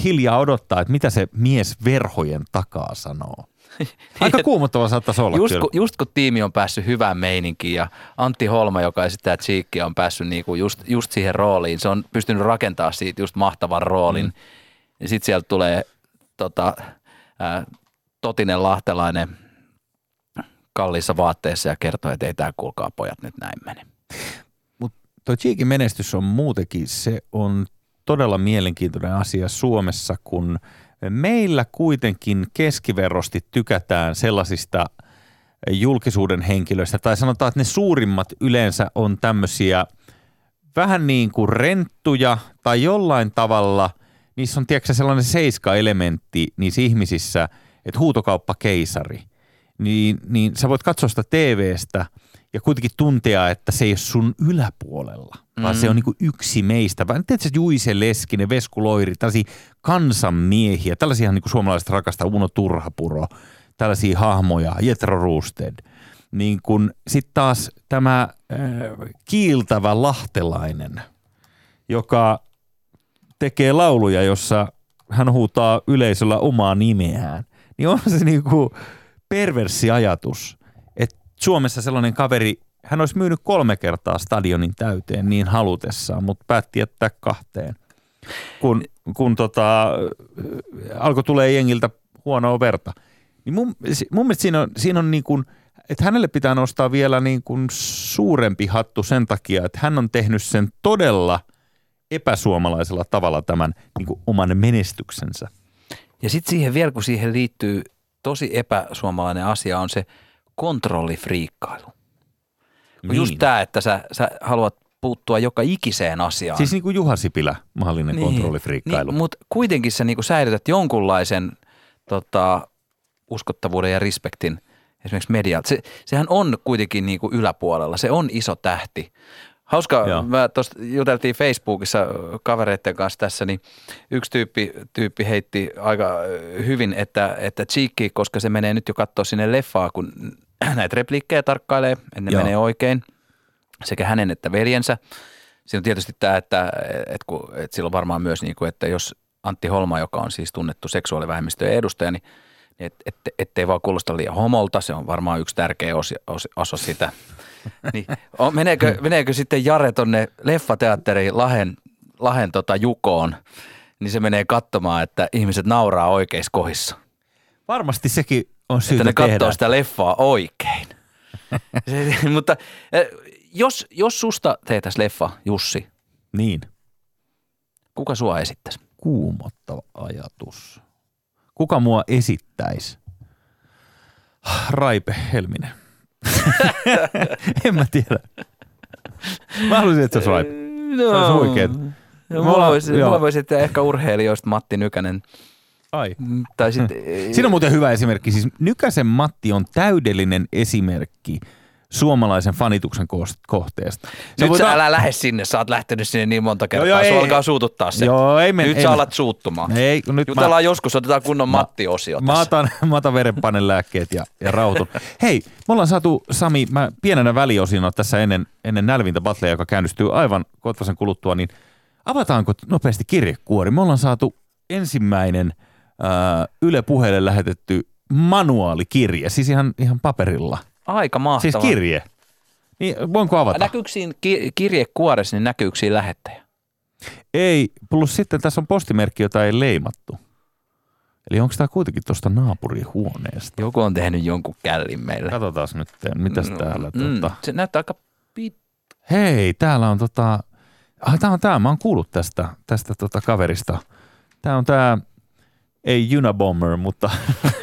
hiljaa odottaa, että mitä se mies verhojen takaa sanoo. (laughs) Aika kuumottava saattaisi olla
Just
kyllä.
kun, just kun tiimi on päässyt hyvään meininkiin ja Antti Holma, joka esittää Cheekkiä, on päässyt niinku just, just siihen rooliin. Se on pystynyt rakentamaan siitä just mahtavan roolin. Mm. Ja sitten sieltä tulee tota, ää, totinen lahtelainen kalliissa vaatteessa ja kertoo, että ei tämä kuulkaa pojat nyt näin mene.
Tuo Cheekin menestys on muutenkin, se on todella mielenkiintoinen asia Suomessa, kun meillä kuitenkin keskiverrosti tykätään sellaisista julkisuuden henkilöistä, tai sanotaan, että ne suurimmat yleensä on tämmöisiä vähän niin kuin renttuja tai jollain tavalla, niissä on tiedätkö, sellainen seiska-elementti niissä ihmisissä, että huutokauppa keisari, niin, niin sä voit katsoa sitä TVstä ja kuitenkin tuntea, että se ei ole sun yläpuolella, vaan se on niin kuin yksi meistä. Vaan tiedätkö, Juise Leskinen, Vesku Loiri, tällaisia kansanmiehiä, tällaisia niin kuin suomalaiset rakastaa, Uno Turhapuro, tällaisia hahmoja, Jetro Roosted. Niin kun sitten taas tämä äh, kiiltävä lahtelainen, joka tekee lauluja, jossa hän huutaa yleisöllä omaa nimeään, niin on se niinku perverssi ajatus, että Suomessa sellainen kaveri, hän olisi myynyt kolme kertaa stadionin täyteen niin halutessaan, mutta päätti jättää kahteen. Kun, kun tota, alkoi tulee jengiltä huonoa verta. Niin mun, mun mielestä siinä on, siinä on niin kuin, että hänelle pitää nostaa vielä niin kuin suurempi hattu sen takia, että hän on tehnyt sen todella epäsuomalaisella tavalla tämän niin kuin oman menestyksensä.
Ja sitten siihen vielä, kun siihen liittyy tosi epäsuomalainen asia, on se kontrollifriikkailu. Niin. Just tämä, että sä, sä haluat puuttua joka ikiseen asiaan.
Siis niin kuin Juha Sipilä, mahdollinen niin, kontrollifriikkailu.
Niin, mutta kuitenkin sä niinku säilytät jonkunlaisen tota, uskottavuuden ja respektin esimerkiksi medialta. Se, sehän on kuitenkin niin kuin yläpuolella, se on iso tähti. Hauska,
Joo.
mä tuosta juteltiin Facebookissa kavereiden kanssa tässä, niin yksi tyyppi, tyyppi heitti aika hyvin, että, että Cheeky, koska se menee nyt jo katsoa sinne leffaa, kun (clears throat) näitä repliikkejä tarkkailee, ennen
Joo.
menee oikein, sekä hänen että veljensä. Siinä on tietysti tämä, että, että, kun, että sillä on varmaan myös, niin kuin, että jos Antti Holma, joka on siis tunnettu seksuaalivähemmistöjen edustaja, niin et, et, ettei vaan kuulosta liian homolta, se on varmaan yksi tärkeä osi, osa sitä. (laughs) Niin, on, meneekö, meneekö sitten Jare tonne leffateatteriin Lahen, Lahen tota Jukoon, niin se menee katsomaan, että ihmiset nauraa oikeissa kohdissa.
Varmasti sekin on syytä
Että ne
tehdä.
katsoo sitä leffaa oikein. (laughs) se, mutta eh, jos, jos susta tehtäisiin leffa, Jussi,
Niin.
kuka sua esittäisi?
Kuumottava ajatus. Kuka mua esittäisi? Raipe Helminen. (laughs) en mä tiedä. Mä haluaisin, että se olisi Raipe.
No,
olisi oikein.
No, mulla, voisi, mulla voisi sitten ehkä urheilijoista Matti Nykänen.
Ai.
Mm, Tai sitten, (laughs)
Siinä on muuten hyvä esimerkki. Siis Nykäsen Matti on täydellinen esimerkki suomalaisen fanituksen kohteesta.
Nyt
voit-
sä älä lähde sinne, sä oot lähtenyt sinne niin monta kertaa,
joo,
joo,
ei-
alkaa suututtaa se.
Joo, ei men-
Nyt
ei
sä alat suuttumaan.
Ei, nyt mä,
Jutellaan joskus, otetaan kunnon Matti-osio
mä,
tässä.
otan, mä otan verenpainelääkkeet ja, ja rautun. (laughs) Hei, me ollaan saatu, Sami, mä pienenä väliosina tässä ennen, ennen nälvintä battleja, joka käynnistyy aivan kotvasen kuluttua, niin avataanko nopeasti kirjekuori? Me ollaan saatu ensimmäinen ää, Yle puheelle lähetetty manuaalikirje, siis ihan, ihan paperilla.
Aika mahtavaa.
Siis kirje. Niin, voinko avata?
Näkyykö siinä ki- kirjekuoressa, niin näkyykö siinä lähettäjä?
Ei, plus sitten tässä on postimerkki, jota ei leimattu. Eli onko tämä kuitenkin tuosta naapurihuoneesta?
Joku on tehnyt jonkun källin meille.
Katsotaan nyt, mitäs täällä.
Mm,
Tota.
se näyttää aika pit...
Hei, täällä on tota, ah, tää on tää, mä oon kuullut tästä, tästä tota kaverista. Tää on tää, ei Unabomber, mutta,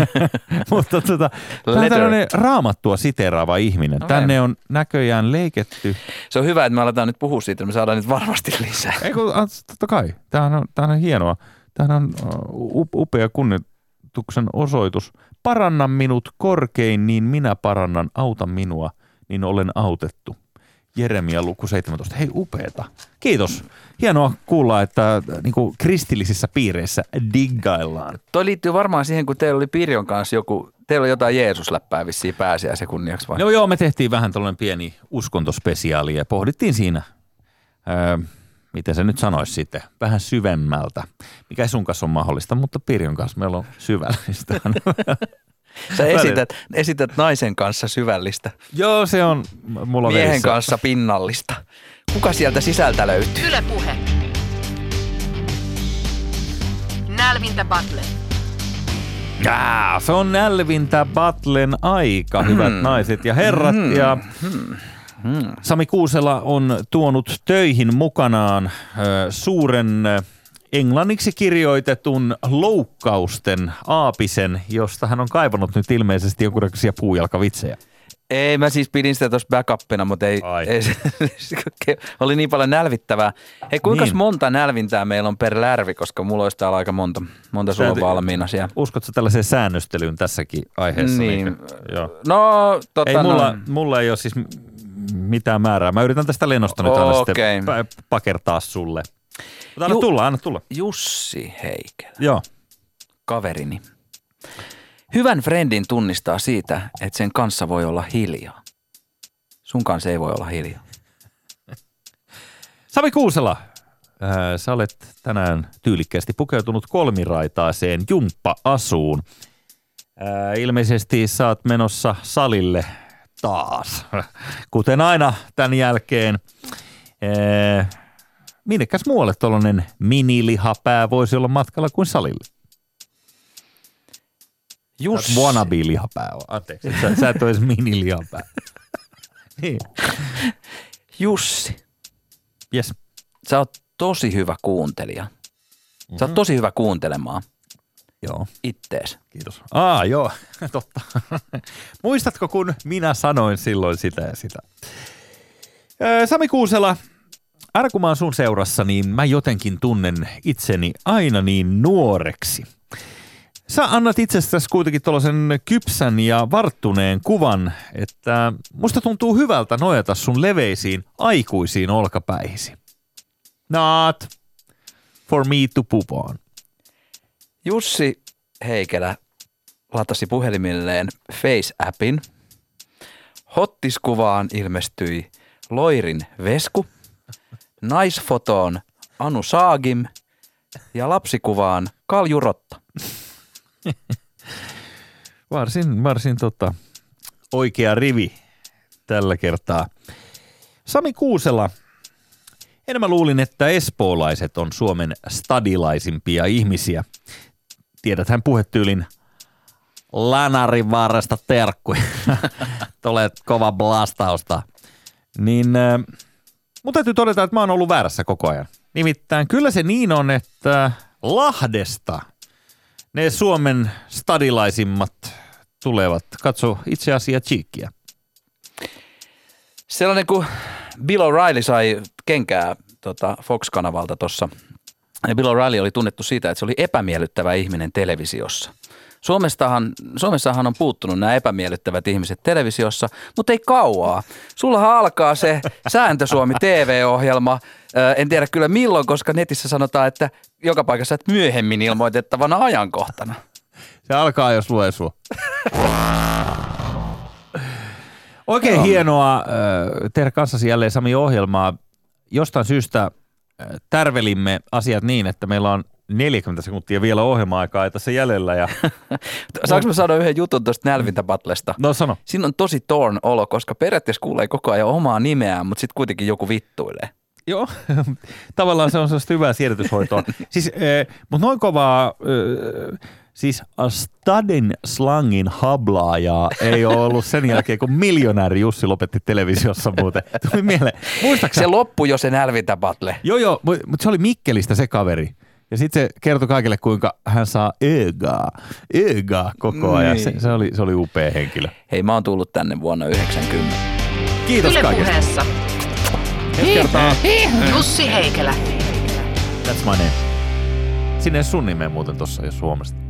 (laughs) mutta tota, tää on tällainen raamattua siteraava ihminen.
Okei.
Tänne on näköjään leiketty.
Se on hyvä, että me aletaan nyt puhua siitä, me saadaan nyt varmasti lisää.
Ei kun, totta kai, tämähän on, tämähän on hienoa. Tämähän on up- upea kunnituksen osoitus. Paranna minut korkein, niin minä parannan. Auta minua, niin olen autettu. Jeremia luku 17. Hei, upeeta. Kiitos. Hienoa kuulla, että niin kuin kristillisissä piireissä diggaillaan.
Toi liittyy varmaan siihen, kun teillä oli Pirjon kanssa joku, teillä oli jotain Jeesus-läppää vissiin pääsiäisen kunniaksi vai?
No joo, me tehtiin vähän tällainen pieni uskontospesiaali ja pohdittiin siinä, öö, miten se nyt sanoisi sitten, vähän syvemmältä. Mikä sun kanssa on mahdollista, mutta Pirjon kanssa meillä on syvällistä. (laughs)
Sä esität, esität naisen kanssa syvällistä,
joo, se on mulla
miehen
verissä.
kanssa pinnallista. Kuka sieltä sisältä löytyy?
Yle Puhe. Nälvintä Battle.
Jaa, se on nälvintä Battlen aika, hyvät
Mm.
naiset ja herrat. Ja Sami Kuusela on tuonut töihin mukanaan suuren englanniksi kirjoitetun loukkausten aapisen, josta hän on kaivannut nyt ilmeisesti jonkunnäköisiä puujalkavitsejä.
Ei, mä siis pidin sitä tuossa backupina, mutta ei,
Ai.
ei se, (laughs) oli niin paljon nälvittävää. Hei, kuinka
Niin.
monta nälvintää meillä on per lärvi, koska mulla olisi täällä aika monta, monta sulla on valmiina siellä.
Uskotko tällaiseen säännöstelyyn tässäkin aiheessa?
Niin.
joo.
No, tota,
Ei, mulla,
no,
mulla ei ole siis mitään määrää. Mä yritän tästä lennosta nyt aina
Okei.
sitten pa- pakertaa sulle. Mutta anna
Ju-
tulla, anna tulla.
Jussi Heikel,
Joo.
kaverini. Hyvän friendin tunnistaa siitä, että sen kanssa voi olla hiljaa. Sun kanssa ei voi olla hiljaa. (laughs)
Sami Kuusela, ää, sä olet tänään tyylikkäästi pukeutunut kolmiraitaaseen jumppa-asuun. Ää, ilmeisesti sä oot menossa salille taas, (laughs) kuten aina tämän jälkeen. Ää, minnekäs muualle tuollainen minilihapää voisi olla matkalla kuin salille?
Jussi.
Wannabe-lihapää on. Anteeksi, sä, sä et ole edes minilihapää. (laughs) niin.
Jussi.
Yes.
Sä oot tosi hyvä kuuntelija. Sä oot tosi hyvä kuuntelemaan
Joo.
ittees.
Kiitos. Aa, joo, (laughs) totta. (laughs) Muistatko, kun minä sanoin silloin sitä ja sitä? Öö, Sami Kuusela, aina kun mä oon sun seurassa, niin mä jotenkin tunnen itseni aina niin nuoreksi. Sä annat itsestäsi kuitenkin tuollaisen kypsän ja varttuneen kuvan, että musta tuntuu hyvältä nojata sun leveisiin aikuisiin olkapäihisi. Not for me to poop on.
Jussi Heikelä latasi puhelimilleen Face-appin. Hottiskuvaan ilmestyi Loirin Vesku, naisfotoon Anu Saagim ja lapsikuvaan Kalju Rotta. (laughs)
Varsin, varsin tota, oikea rivi tällä kertaa. Sami Kuusela, enemmän luulin, että espoolaiset on Suomen stadilaisimpia ihmisiä. Tiedäthän puhetyylin Lanarin vaarasta terkkuja. (laughs) Tulee kova blastausta. Niin äh, mun täytyy todeta, että mä oon ollut väärässä koko ajan. Nimittäin kyllä se niin on, että Lahdesta ne Suomen stadilaisimmat tulevat. Katso itse asiassa Cheekkiä.
Sellainen kuin Bill O'Reilly sai kenkää tota Fox-kanavalta tuossa. Bill O'Reilly oli tunnettu siitä, että se oli epämiellyttävä ihminen televisiossa. Suomestahan, Suomessahan on puuttunut nämä epämiellyttävät ihmiset televisiossa, mutta ei kauaa. Sullahan alkaa se Sääntösuomi TV-ohjelma. Ö, En tiedä kyllä milloin, koska netissä sanotaan, että joka paikassa että myöhemmin ilmoitettavana ajankohtana.
Se alkaa, jos lue sua. Oikein
Joo.
hienoa tehdä kanssasi jälleen Sami ohjelmaa. Jostain syystä tärvelimme asiat niin, että meillä on 40 sekuntia vielä ohjelma-aikaa tässä jäljellä. Ja, (laughs)
Saanko mä sanoa yhden jutun tuosta nälvintäpatlesta?
no sano.
Siinä on tosi torn olo, koska periaatteessa kuulee koko ajan omaa nimeään, mutta sitten kuitenkin joku vittuilee.
Joo, (laughs) tavallaan se on sellaista hyvää siedätyshoitoa. (laughs) siis, äh, mutta noin kovaa, äh, siis Staden slangin hablaajaa ei ole ollut sen jälkeen, kun miljonääri Jussi lopetti televisiossa muuten. Tuli mieleen. Muistaaksä?
Se loppui jo se nälvintäpatle.
Joo, joo, mutta se oli Mikkelistä se kaveri. Ja sitten se kertoi kaikille, kuinka hän saa ögaa, ögaa koko ajan.
Niin.
Se, se, oli, se oli upea henkilö.
Hei, mä oon tullut tänne vuonna 90.
Kiitos
Yle
kaikesta.
puheessa. Jussi Heikelä.
That's my name. Sinne sun nimeä muuten tuossa, jos huomasit.